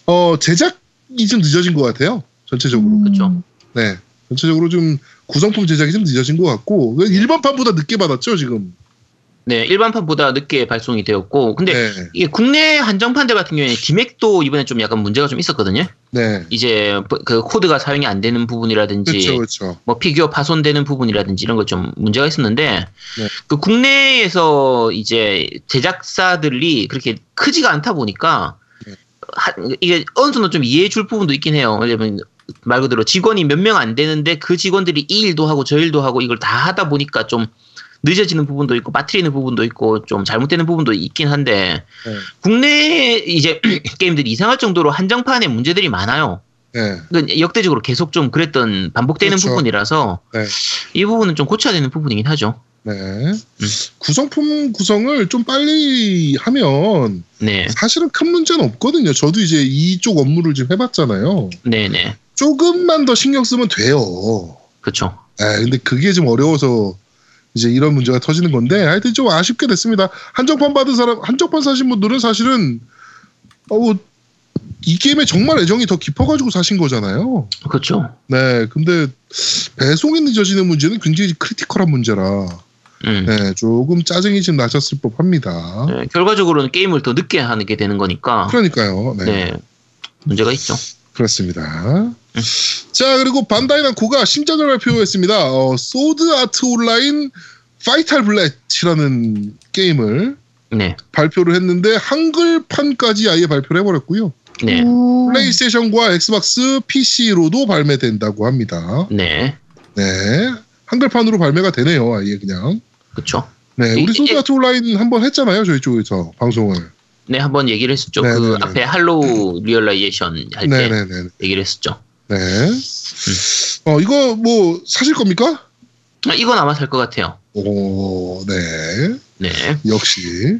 어 제작이 좀 늦어진 것 같아요. 전체적으로. 음. 그쵸. 네, 전체적으로 좀 구성품 제작이 좀 늦어진 것 같고 일반판보다 늦게 받았죠 지금. 네, 일반판보다 늦게 발송이 되었고, 근데 네, 이게 국내 한정판들 같은 경우에 디맥도 이번에 좀 약간 문제가 좀 있었거든요. 네, 이제 그 코드가 사용이 안 되는 부분이라든지, 그렇죠, 그렇죠. 뭐 피규어 파손되는 부분이라든지 이런 거 좀 문제가 있었는데, 네. 그 국내에서 이제 제작사들이 그렇게 크지가 않다 보니까, 네. 한- 이게 어느 정도 좀 이해해 줄 부분도 있긴 해요. 왜냐면 말 그대로 직원이 몇 명 안 되는데 그 직원들이 이 일도 하고 저 일도 하고 이걸 다 하다 보니까 좀 늦어지는 부분도 있고 빠뜨리는 부분도 있고 좀 잘못되는 부분도 있긴 한데 네, 국내 이제 게임들이 이상할 정도로 한정판에 문제들이 많아요. 네, 그러니까 역대적으로 계속 좀 그랬던 반복되는 그렇죠. 부분이라서 네. 이 부분은 좀 고쳐야 되는 부분이긴 하죠. 네. 구성품 구성을 좀 빨리 하면 네, 사실은 큰 문제는 없거든요. 저도 이제 이쪽 업무를 좀 해봤잖아요. 네, 네, 조금만 더 신경 쓰면 돼요. 그렇죠. 아, 근데 그게 좀 어려워서 이제 이런 문제가 터지는 건데 하여튼 좀 아쉽게 됐습니다. 한정판 받은 사람, 한정판 사신 분들은 사실은 어, 뭐, 이 게임에 정말 애정이 더 깊어가지고 사신 거잖아요. 그렇죠. 네, 근데 배송이 늦어지는 문제는 굉장히 critical한 문제라 음. 네, 조금 짜증이 좀 나셨을 법합니다. 네, 결과적으로는 게임을 더 늦게 하게 되는 거니까 그러니까요. 네. 네, 문제가 있죠. 그렇습니다. 자, 그리고 반다이 남코가 신작을 발표했습니다. 어, 소드 아트 온라인 페이탈 불릿이라는 게임을 네, 발표를 했는데 한글판까지 아예 발표를 해버렸고요. 네, 오. 플레이스테이션과 엑스박스 PC로도 발매된다고 합니다. 네, 네, 한글판으로 발매가 되네요. 아예 그냥. 그렇죠. 네, 우리 이- 소드 이- 아트 온라인 한번 했잖아요. 저희 쪽에서 방송을. 네, 한번 얘기를 했었죠. 네, 그 네, 네. 앞에 할로우 리얼라이제이션 할때 네네네. 얘기를 했었죠. 네. 어, 이거 뭐 사실 겁니까? 아, 이건 아마 살 것 같아요. 오, 네. 네. 역시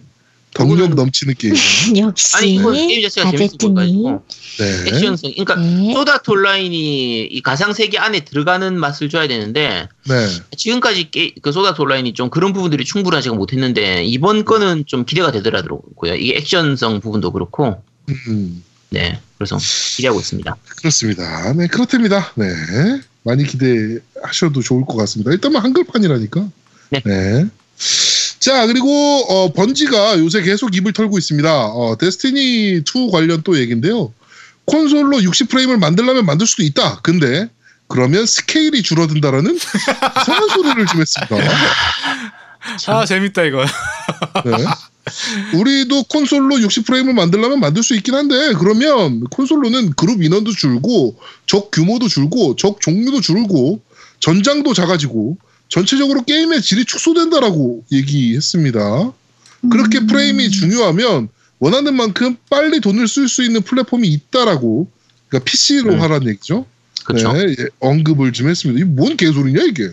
덕력 그거는- 넘치는 게임. 역시 아니 이건 게임 자체가 재밌어 아제트님. 보여가지고 네. 액션성. 그러니까 네. 소다트 온라인이 이 가상 세계 안에 들어가는 맛을 줘야 되는데 네. 지금까지 게, 그 소다트 온라인이 좀 그런 부분들이 충분하지가 못했는데 이번 거는 좀 기대가 되더라고요. 이게 액션성 부분도 그렇고 음, 네. 그래서 기대하고 있습니다. 그렇습니다. 네, 그렇답니다. 네. 많이 기대하셔도 좋을 것 같습니다. 일단은 한글판이라니까. 네. 자, 그리고 어, 번지가 요새 계속 입을 털고 있습니다. 어, 데스티니 2 관련 또 얘기인데요. 콘솔로 60프레임을 만들려면 만들 수도 있다. 근데 그러면 스케일이 줄어든다라는 이상한 소리를 좀 했습니다. 아 재밌다 이거. 네. 우리도 콘솔로 60프레임을 만들려면 만들 수 있긴 한데 그러면 콘솔로는 그룹 인원도 줄고 적 규모도 줄고 적 종류도 줄고 전장도 작아지고 전체적으로 게임의 질이 축소된다라고 얘기했습니다. 그렇게 음. 프레임이 중요하면 원하는 만큼 빨리 돈을 쓸 수 있는 플랫폼이 있다라고 그러니까 PC로 음. 하라는 얘기죠. 그렇죠. 네, 예, 언급을 좀 했습니다. 이게 뭔 개소리냐 이게?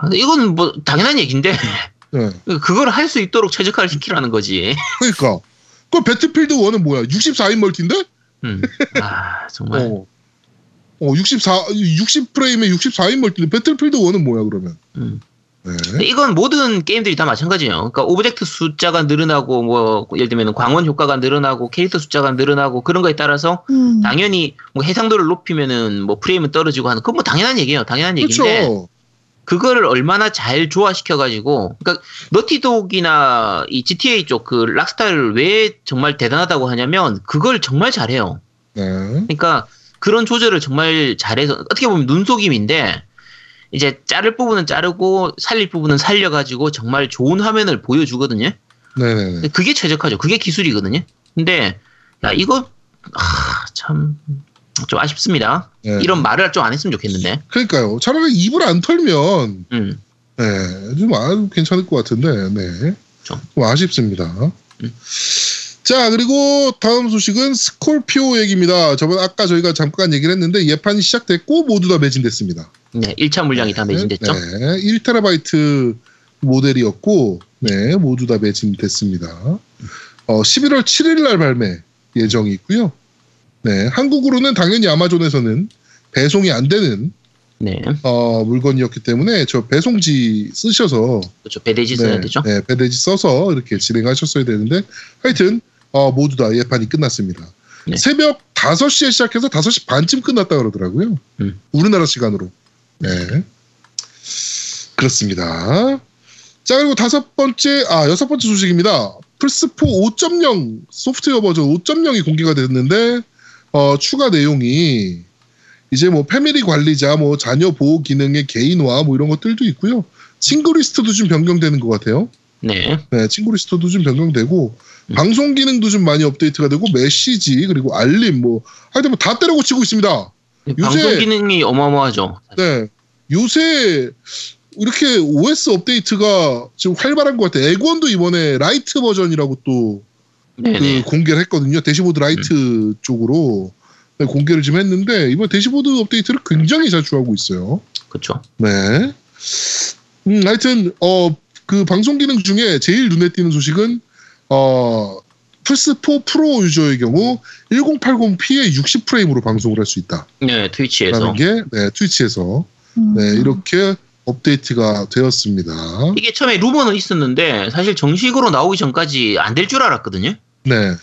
근데 이건 뭐 당연한 얘기인데 네. 그걸 할 수 있도록 최적화를 시키라는 거지. 그러니까 그 배틀필드 1은 뭐야? 64인 multi인데? 음. 아 정말. 어. 어, 64, 60프레임에 64인 multi인데 배틀필드 1은 뭐야 그러면? 음. 네. 이건 모든 게임들이 다 마찬가지예요. 그러니까 object 숫자가 늘어나고 뭐 예를 들면 광원 효과가 늘어나고 캐릭터 숫자가 늘어나고 그런 거에 따라서 음. 당연히 뭐 해상도를 높이면은 뭐 프레임은 떨어지고 하는 그건 뭐 당연한 얘기예요. 당연한 얘기인데 그렇죠. 그거를 얼마나 잘 조화시켜 가지고 그러니까 너티독이나 이 GTA 쪽 그 락스타를 왜 정말 대단하다고 하냐면 그걸 정말 잘해요. 네. 그러니까 그런 조절을 정말 잘해서 어떻게 보면 눈속임인데 이제 자를 부분은 자르고 살릴 부분은 살려가지고 정말 좋은 화면을 보여주거든요. 근데 그게 최적화죠. 그게 기술이거든요. 근데 야 이거 아, 참 좀 아쉽습니다. 네. 이런 말을 좀 안 했으면 좋겠는데. 그러니까요. 차라리 입을 안 털면 음. 네, 좀 아, 괜찮을 것 같은데, 네. 좀. 좀 아쉽습니다. 음. 자, 그리고 다음 소식은 스콜피오 얘기입니다. 저번 아까 저희가 잠깐 얘기를 했는데 예판이 시작됐고 모두 다 매진됐습니다. 네, 1차 물량이 다 매진됐죠. 네, 1테라바이트 모델이었고, 네, 모두 다 매진됐습니다. 어, 11월 7일 날 발매 예정이 있고요. 네, 한국으로는 당연히 아마존에서는 배송이 안 되는 네, 어, 물건이었기 때문에 저 배송지 쓰셔서 그렇죠. 배대지 써야 네, 되죠. 네, 배대지 써서 이렇게 진행하셨어야 되는데 하여튼 어, 모두 다 예판이 끝났습니다. 네. 새벽 5시에 시작해서 5시 반쯤 끝났다 그러더라고요. 음. 우리나라 시간으로. 네. 그렇습니다. 자, 그리고 다섯 번째, 아, 여섯 번째 소식입니다. 플스4 5.0 소프트웨어 버전 5.0이 공개가 됐는데, 어, 추가 내용이 이제 뭐 패밀리 관리자, 뭐 자녀 보호 기능의 개인화 뭐 이런 것들도 있고요. 친구 리스트도 좀 변경되는 것 같아요. 네, 네, 친구 리스트도 좀 변경되고 음. 방송 기능도 좀 많이 업데이트가 되고 메시지 그리고 알림 뭐 하여튼 뭐 다 때려 고치고 있습니다. 방송 기능이 어마어마하죠. 네, 요새 이렇게 OS 업데이트가 지금 활발한 것 같아요. 엑원도 이번에 lite 버전이라고 또 네, 그 네. 공개를 했거든요. dashboard lite 쪽으로 네, 공개를 좀 했는데 이번 대시보드 업데이트를 굉장히 자주 하고 있어요. 그렇죠. 네. 음, 하여튼 어 그 방송 기능 중에 제일 눈에 띄는 소식은 어 플스4 프로 유저의 경우 1080p의 60프레임으로 방송을 할 수 있다라는 네, 트위치에서 게 네, 트위치에서 음. 네, 이렇게 업데이트가 되었습니다. 이게 처음에 루머는 있었는데 사실 정식으로 나오기 전까지 안 될 줄 알았거든요. 네.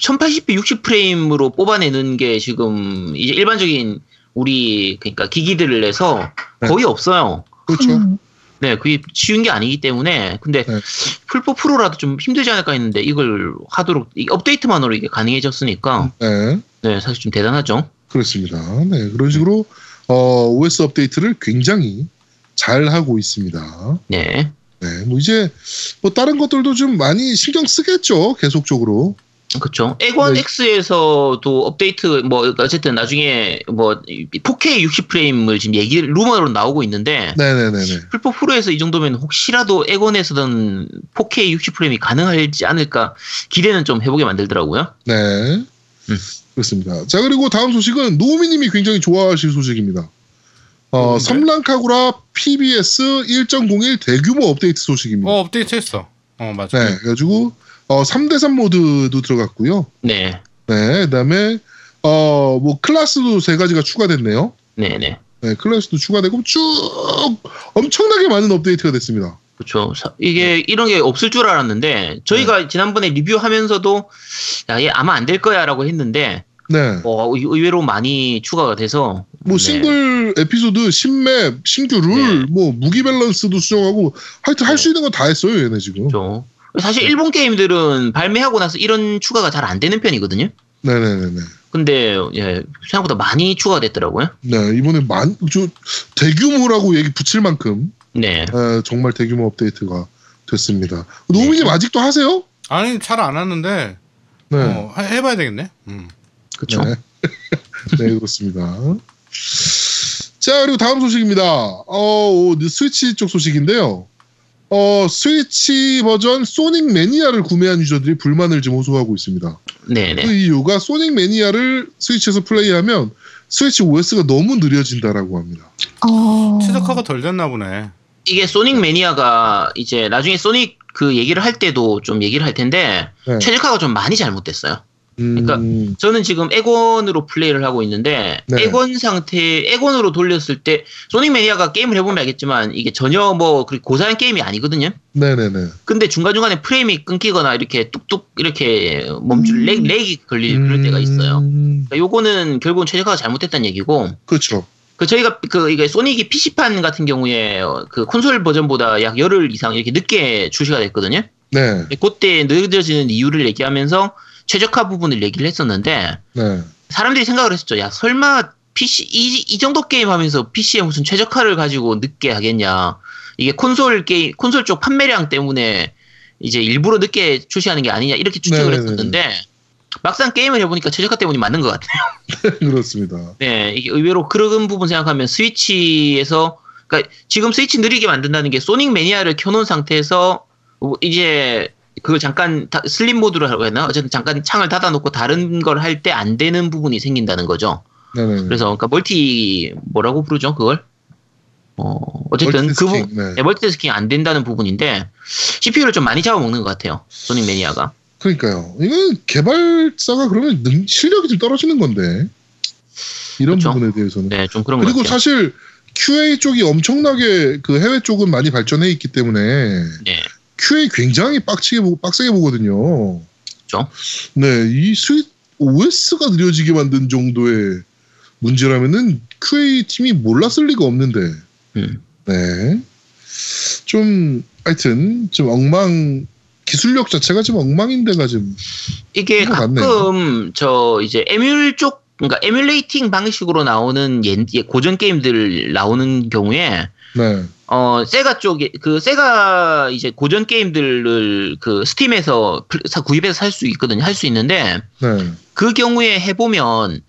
1080p 60프레임으로 뽑아내는 게 지금 이제 일반적인 우리 그러니까 기기들을 내서 네. 거의 없어요. 그렇죠. 음. 네, 그게 쉬운 게 아니기 때문에 근데 네. 플포 프로라도 좀 힘들지 않을까 했는데 이걸 하도록 이 업데이트만으로 이게 가능해졌으니까 네. 네 사실 좀 대단하죠. 그렇습니다. 네. 그런 식으로 어, OS 업데이트를 굉장히 잘 하고 있습니다. 네, 네. 뭐 이제 뭐 다른 것들도 좀 많이 신경 쓰겠죠. 계속적으로. 그렇죠. 엑원 네. X에서도 업데이트 뭐 어쨌든 나중에 뭐 4K 60 프레임을 지금 얘기 루머로 나오고 있는데 네네네네. 플포 프로에서 이 정도면 혹시라도 엑원에서는 4K 60 프레임이 가능하지 않을까 기대는 좀 해보게 만들더라고요. 네. 음. 그렇습니다. 자, 그리고 다음 소식은 노우미님이 굉장히 좋아하실 소식입니다. 어? 섬랑카구라 PBS 1.01 대규모 업데이트 소식입니다. 어 업데이트 했어. 어 맞아. 네. 그래가지고, 어, 3대3 모드도 들어갔고요. 네, 네. 그 다음에, 어, 뭐, 클래스도 세 가지가 추가됐네요. 네, 네. 네. 클래스도 추가되고 쭉 엄청나게 많은 업데이트가 됐습니다. 그렇죠. 사- 이게 이런 게 없을 줄 알았는데 저희가 지난번에 리뷰하면서도 야, 얘 아마 안 될 거야라고 했는데 네. 어, 의- 의외로 많이 추가가 돼서 뭐 네. 싱글 에피소드, 신맵, 신규 룰, 네. 뭐 무기 밸런스도 수정하고 하여튼 할 네. 수 있는 건 다 했어요 얘네 지금. 그렇죠. 사실 일본 게임들은 발매하고 나서 이런 추가가 잘 안 되는 편이거든요. 네네네네. 근데 예, 생각보다 많이 추가가 됐더라고요. 네 이번에 만, 저 대규모라고 얘기 붙일 만큼 네. 에, 정말 대규모 업데이트가 됐습니다. 노미님 네. 아직도 하세요? 아니 잘 안 하는데 네. 어, 해- 해봐야 되겠네. 음. 그렇죠. 네. 네, 그렇습니다. 자, 그리고 다음 소식입니다. 어, 스위치 쪽 소식인데요. 어, 스위치 버전 소닉 매니아를 구매한 유저들이 불만을 좀 호소하고 있습니다. 네네. 그 이유가 소닉 매니아를 스위치에서 플레이하면 스위치 OS가 너무 느려진다라고 합니다. 어. 최적화가 덜 됐나 보네. 이게 소닉 매니아가 이제 나중에 소닉 그 얘기를 할 때도 좀 얘기를 할 텐데 네. 최적화가 좀 많이 잘못됐어요. 음, 그러니까 저는 지금 엑원으로 플레이를 하고 있는데 네. 엑원 상태 엑원으로 돌렸을 때 소닉 매니아가 게임을 해보면 알겠지만 이게 전혀 뭐 그렇게 고사양 게임이 아니거든요. 네네네. 근데 중간 중간에 프레임이 끊기거나 이렇게 뚝뚝 이렇게 멈출 음. 렉, 렉이 걸릴 그럴 때가 있어요. 음, 그러니까 요거는 결국은 최적화가 잘못됐다는 얘기고 그렇죠. 그 저희가 그 이게 소닉이 PC판 같은 경우에 어, 그 콘솔 버전보다 약 열흘 이상 이렇게 늦게 출시가 됐거든요. 네, 그때 늦어지는 이유를 얘기하면서 최적화 부분을 얘기를 했었는데 네. 사람들이 생각을 했었죠. 야 설마 PC 이, 이 정도 게임 하면서 PC에 무슨 최적화를 가지고 늦게 하겠냐. 이게 콘솔 게임 콘솔 쪽 판매량 때문에 이제 일부러 늦게 출시하는 게 아니냐 이렇게 추측을 네네네네. 했었는데 막상 게임을 해보니까 최적화 때문이 맞는 것 같아요. 그렇습니다. 네, 이게 의외로 그런 부분 생각하면 스위치에서 그러니까 지금 스위치 느리게 만든다는 게 소닉 매니아를 켜놓은 상태에서 뭐 이제 그걸 잠깐 다- 슬립 모드로 하고 했나 어쨌든 잠깐 창을 닫아놓고 다른 걸 할 때 안 되는 부분이 생긴다는 거죠. 네네. 그래서 그러니까 멀티 뭐라고 부르죠 그걸? 어 어쨌든 그 부, 멀티태스킹, 네. 네, 멀티태스킹이 안 된다는 부분인데 CPU를 좀 많이 잡아먹는 것 같아요. 소닉 매니아가. 그러니까요. 이건 개발사가 그러면 능- 실력이 좀 떨어지는 건데 이런 그렇죠. 부분에 대해서는. 네, 좀 그런 것 그리고 같아요. 사실 QA 쪽이 엄청나게 그 해외 쪽은 많이 발전해 있기 때문에 네, QA 굉장히 빡치게 보고 빡세게 보거든요. 그렇죠. 네, 이 스위치 OS가 느려지게 만든 정도의 문제라면은 QA 팀이 몰랐을 리가 없는데. 음. 네. 좀 하여튼 좀 엉망 기술력 자체가 좀 엉망인데가 좀 이게 가끔 맞네요. 저 이제 에뮬 쪽 그러니까 emulating 방식으로 나오는 옛, 옛 고전 게임들 나오는 경우에 네. 어 세가 쪽에 그 세가 이제 고전 게임들을 그 스팀에서 구입해서 살 수 있거든요 할 수 있는데 네. 그 경우에 해보면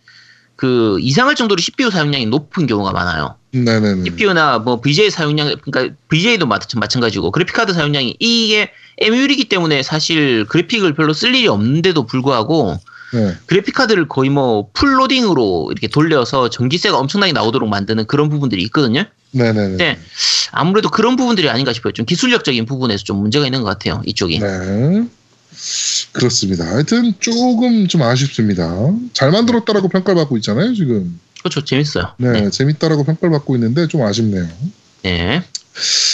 그 이상할 정도로 CPU 사용량이 높은 경우가 많아요. 네네네. CPU나 뭐 VGA 사용량 그러니까 VGA도 마찬가지고 그래픽 카드 사용량이 이게 에뮬이기 때문에 사실 그래픽을 별로 쓸 일이 없는데도 불구하고 네. 그래픽 카드를 거의 뭐 풀로딩으로 이렇게 돌려서 전기세가 엄청나게 나오도록 만드는 그런 부분들이 있거든요. 네네네. 네. 아무래도 그런 부분들이 아닌가 싶어요. 좀 기술력적인 부분에서 좀 문제가 있는 것 같아요. 이쪽이. 네. 그렇습니다. 하여튼 조금 좀 아쉽습니다. 잘 만들었다라고 평가를 받고 있잖아요, 지금. 그렇죠. 재밌어요. 네, 네. 재밌다라고 평가를 받고 있는데 좀 아쉽네요. 네.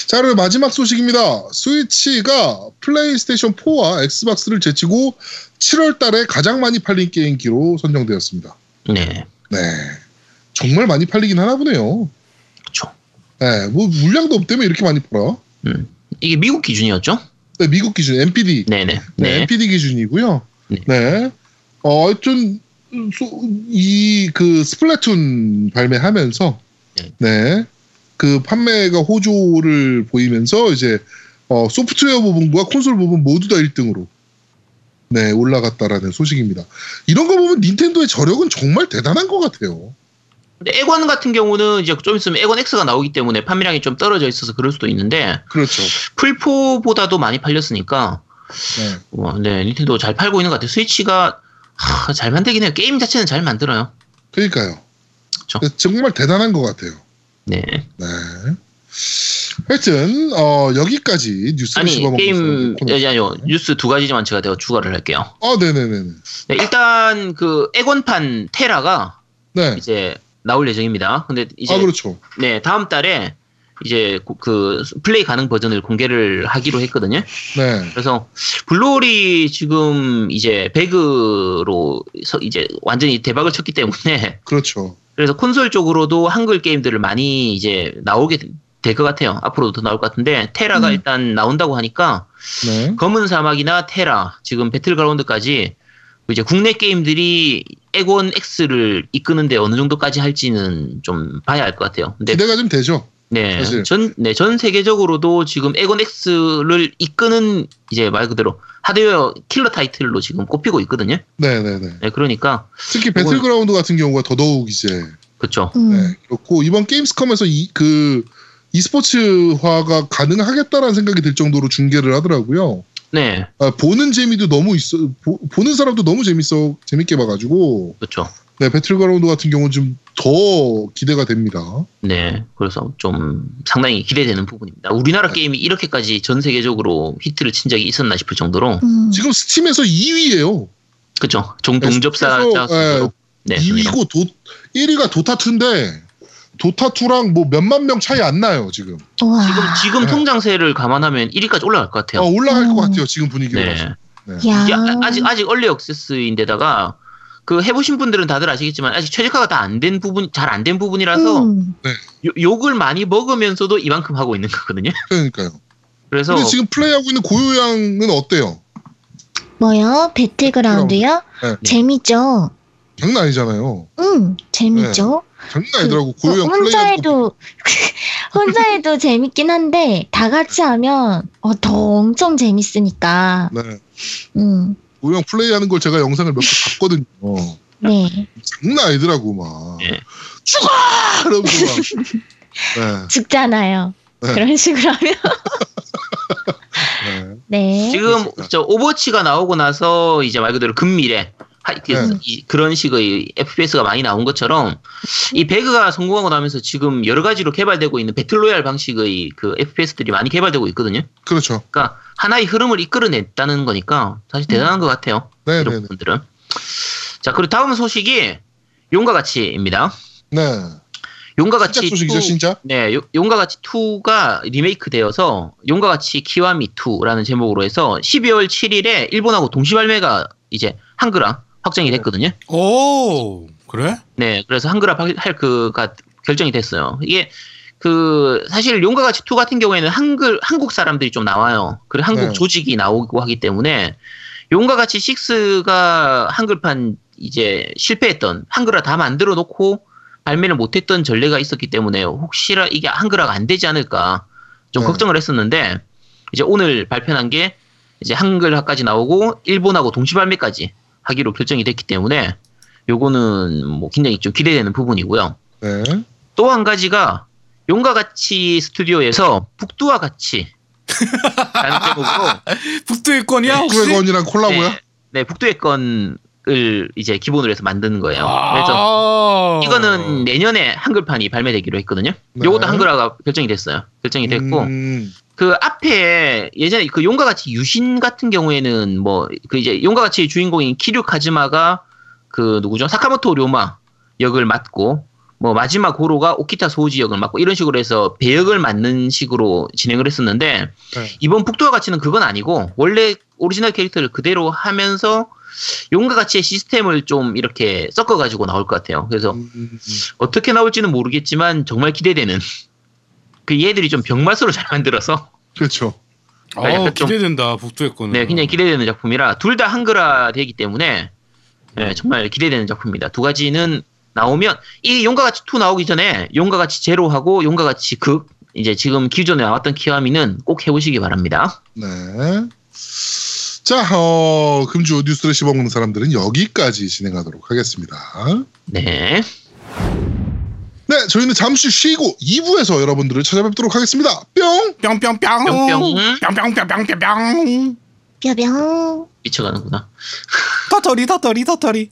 자, 그리고 마지막 소식입니다. 스위치가 플레이스테이션 4와 엑스박스를 제치고 7월 달에 가장 많이 팔린 게임기로 선정되었습니다. 네. 네. 정말 많이 팔리긴 하나 보네요. 네, 뭐 물량도 없다면 이렇게 많이 팔아. 음. 이게 미국 기준이었죠? 네, 미국 기준 NPD. 네네. 네, 네. NPD 기준이고요. 네. 네. 어, 하여튼 이 그 스플래툰 발매하면서 네. 네. 그 판매가 호조를 보이면서 이제 어, 소프트웨어 부분과 콘솔 부분 모두 다 1등으로 네, 올라갔다라는 소식입니다. 이런 거 보면 닌텐도의 저력은 정말 대단한 것 같아요. 근데 에건 같은 경우는 이제 좀 있으면 에건 X가 나오기 때문에 판매량이 좀 떨어져 있어서 그럴 수도 있는데 그렇죠. 플포보다도 많이 팔렸으니까 네. 어, 네 닌텐도 잘 팔고 있는 것 같아요. 스위치가 하, 잘 만들긴 해요. 게임 자체는 잘 만들어요. 그러니까요. 그쵸. 정말 대단한 것 같아요. 네. 네. 하여튼 어, 여기까지 뉴스를 아니 게임. 아니, 아니요 뉴스 두 가지만 제가 더 추가를 할게요. 아, 네네네. 네, 일단 그 엑원판 테라가 네. 이제 나올 예정입니다. 근데 이제 아, 그렇죠. 네 다음 달에 이제 고- 그 플레이 가능 버전을 공개를 하기로 했거든요. 네. 그래서 블루홀이 지금 이제 배그로 서- 이제 완전히 대박을 쳤기 때문에 그렇죠. 그래서 콘솔 쪽으로도 한글 게임들을 많이 이제 나오게 될 것 같아요. 앞으로도 더 나올 것 같은데 테라가 음. 일단 나온다고 하니까 네. 검은 사막이나 테라 지금 배틀그라운드까지 이제 국내 게임들이 엑원 X를 이끄는데 어느 정도까지 할지는 좀 봐야 할 것 같아요. 근데 기대가 좀 되죠. 네, 사실. 전, 네, 전 세계적으로도 지금 엑원 X를 이끄는 이제 말 그대로 하드웨어 킬러 타이틀로 지금 꼽히고 있거든요. 네 네 네. 네, 그러니까 특히 배틀그라운드 같은 경우가 더더욱 이제 그렇죠. 음. 네, 그렇고 이번 게임스컴에서 이, 그 e스포츠화가 가능하겠다라는 생각이 들 정도로 중계를 하더라고요. 네, 아, 보는 재미도 너무 있어 보, 는 사람도 너무 재밌어 재밌게 봐가지고 그렇죠. 네 배틀그라운드 같은 경우는 좀 더 기대가 됩니다. 네, 그래서 좀 상당히 기대되는 부분입니다. 우리나라 게임이 이렇게까지 전 세계적으로 히트를 친 적이 있었나 싶을 정도로, 음. 지금 스팀에서 2위예요. 그렇죠. 종 동접사 그래서, 자수로 네, 2위고 도 1위가 도타 2인데 도타 2랑 뭐 몇만 명 차이 안 나요 지금. 우와. 지금 지금 네. 통장세를 감안하면 1위까지 올라갈 것 같아요. 어, 올라갈 것 음. 같아요 지금 분위기로. 네. 네. 야. 이게 아- 아직 아직 얼리 액세스인데다가 그 해보신 분들은 다들 아시겠지만 아직 최적화가 다 안 된 부분 잘 안 된 부분이라서 음. 요- 욕을 많이 먹으면서도 이만큼 하고 있는 거거든요. 그러니까요. 그래서 근데 지금 플레이하고 있는 고요양은 어때요? 뭐요? 배틀그라운드요? 네. 재밌죠. 장난 아니잖아요. 응, 재밌죠. 장난 아니더라고 그, 고요양 혼자 해도 혼자 해도 재밌긴 한데 다 같이 하면 어, 더 엄청 재밌으니까. 거. 네. 음, 고요양 플레이하는 걸 제가 영상을 몇 개 봤거든요. 네. 장난 아니더라고 막. 예. 죽어! 이러면서 막. 죽잖아요. 네. 그런 식으로 하면. 네. 네. 네. 지금 그렇습니다. 저 오버워치가 나오고 나서 이제 말 그대로 근미래 하- 그- 네. 이- 그런 식의 FPS가 많이 나온 것처럼 이 배그가 성공하고 나면서 지금 여러 가지로 개발되고 있는 배틀로얄 방식의 그 FPS들이 많이 개발되고 있거든요. 그렇죠. 그러니까 하나의 흐름을 이끌어냈다는 거니까 사실 대단한 것 같아요. 네, 이런 네, 네. 부분들은. 자, 그리고 다음 소식이 용과 같이입니다. 네. 용과 같이 소식이죠, 2 신작. 네, 요- 용과 같이 2가 리메이크 되어서 용과 같이 키와미 2라는 제목으로 해서 12월 7일에 일본하고 동시 발매가 이제 한글화 확정이 됐거든요. 오 그래? 네, 그래서 한글화 할- 할 그가 결정이 됐어요. 이게 그 사실 용과 같이 2 같은 경우에는 한글 한국 사람들이 좀 나와요. 그리고 한국 네. 조직이 나오고 하기 때문에 용과 같이 6가 한글판 이제 실패했던 한글화 다 만들어 놓고 발매를 못했던 전례가 있었기 때문에 혹시라 이게 한글화가 안 되지 않을까 좀 네. 걱정을 했었는데 이제 오늘 발표한 게 이제 한글화까지 나오고 일본하고 동시 발매까지 하기로 결정이 됐기 때문에 요거는 뭐 굉장히 좀 기대되는 부분이고요. 네. 또 한 가지가 용과 같이 스튜디오에서 북두와 같이 라는 제목으로 북두의 권이야 혹시? 북두의 권이랑 콜라보야? 네, 네, 북두의 권을 이제 기본으로 해서 만드는 거예요. 그래서 아~ 이거는 내년에 한글판이 발매되기로 했거든요. 네. 요것도 한글화가 결정이 됐어요. 결정이 됐고 음, 그 앞에 예전에 그 용과 같이 유신 같은 경우에는 뭐 그 이제 용과 같이 주인공인 키류 카즈마가 그 누구죠 사카모토 료마 역을 맡고 뭐 마지마 고로가 오키타 소우지 역을 맡고 이런 식으로 해서 배역을 맡는 식으로 진행을 했었는데 네. 이번 북두와 같이는 그건 아니고 원래 오리지널 캐릭터를 그대로 하면서 용과 같이의 시스템을 좀 이렇게 섞어 가지고 나올 것 같아요. 그래서 음, 음, 어떻게 나올지는 모르겠지만 정말 기대되는 그 얘들이 좀 병맛으로 잘 만들어서 그렇죠. 아, 좀- 기대된다 북두의 건은. 네, 굉장히 기대되는 작품이라 둘 다 한글화 되기 때문에 네, 정말 기대되는 작품입니다. 두 가지는 나오면 이 용과 같이 2 나오기 전에 용과 같이 제로하고 용과 같이 극 이제 지금 기존에 나왔던 키와미는 꼭 해보시기 바랍니다. 네. 자, 어, 금주 뉴스를 씹어먹는 사람들은 여기까지 진행하도록 하겠습니다. 네, 네, 저희는 잠시 쉬고 2부에서 여러분들을 찾아뵙도록 하겠습니다. 뿅! 뿅뿅뿅 뿅뿅. 뿅뿅뿅뿅뿅 뼈병. 미쳐가는구나. 터터리 터터리 터터리.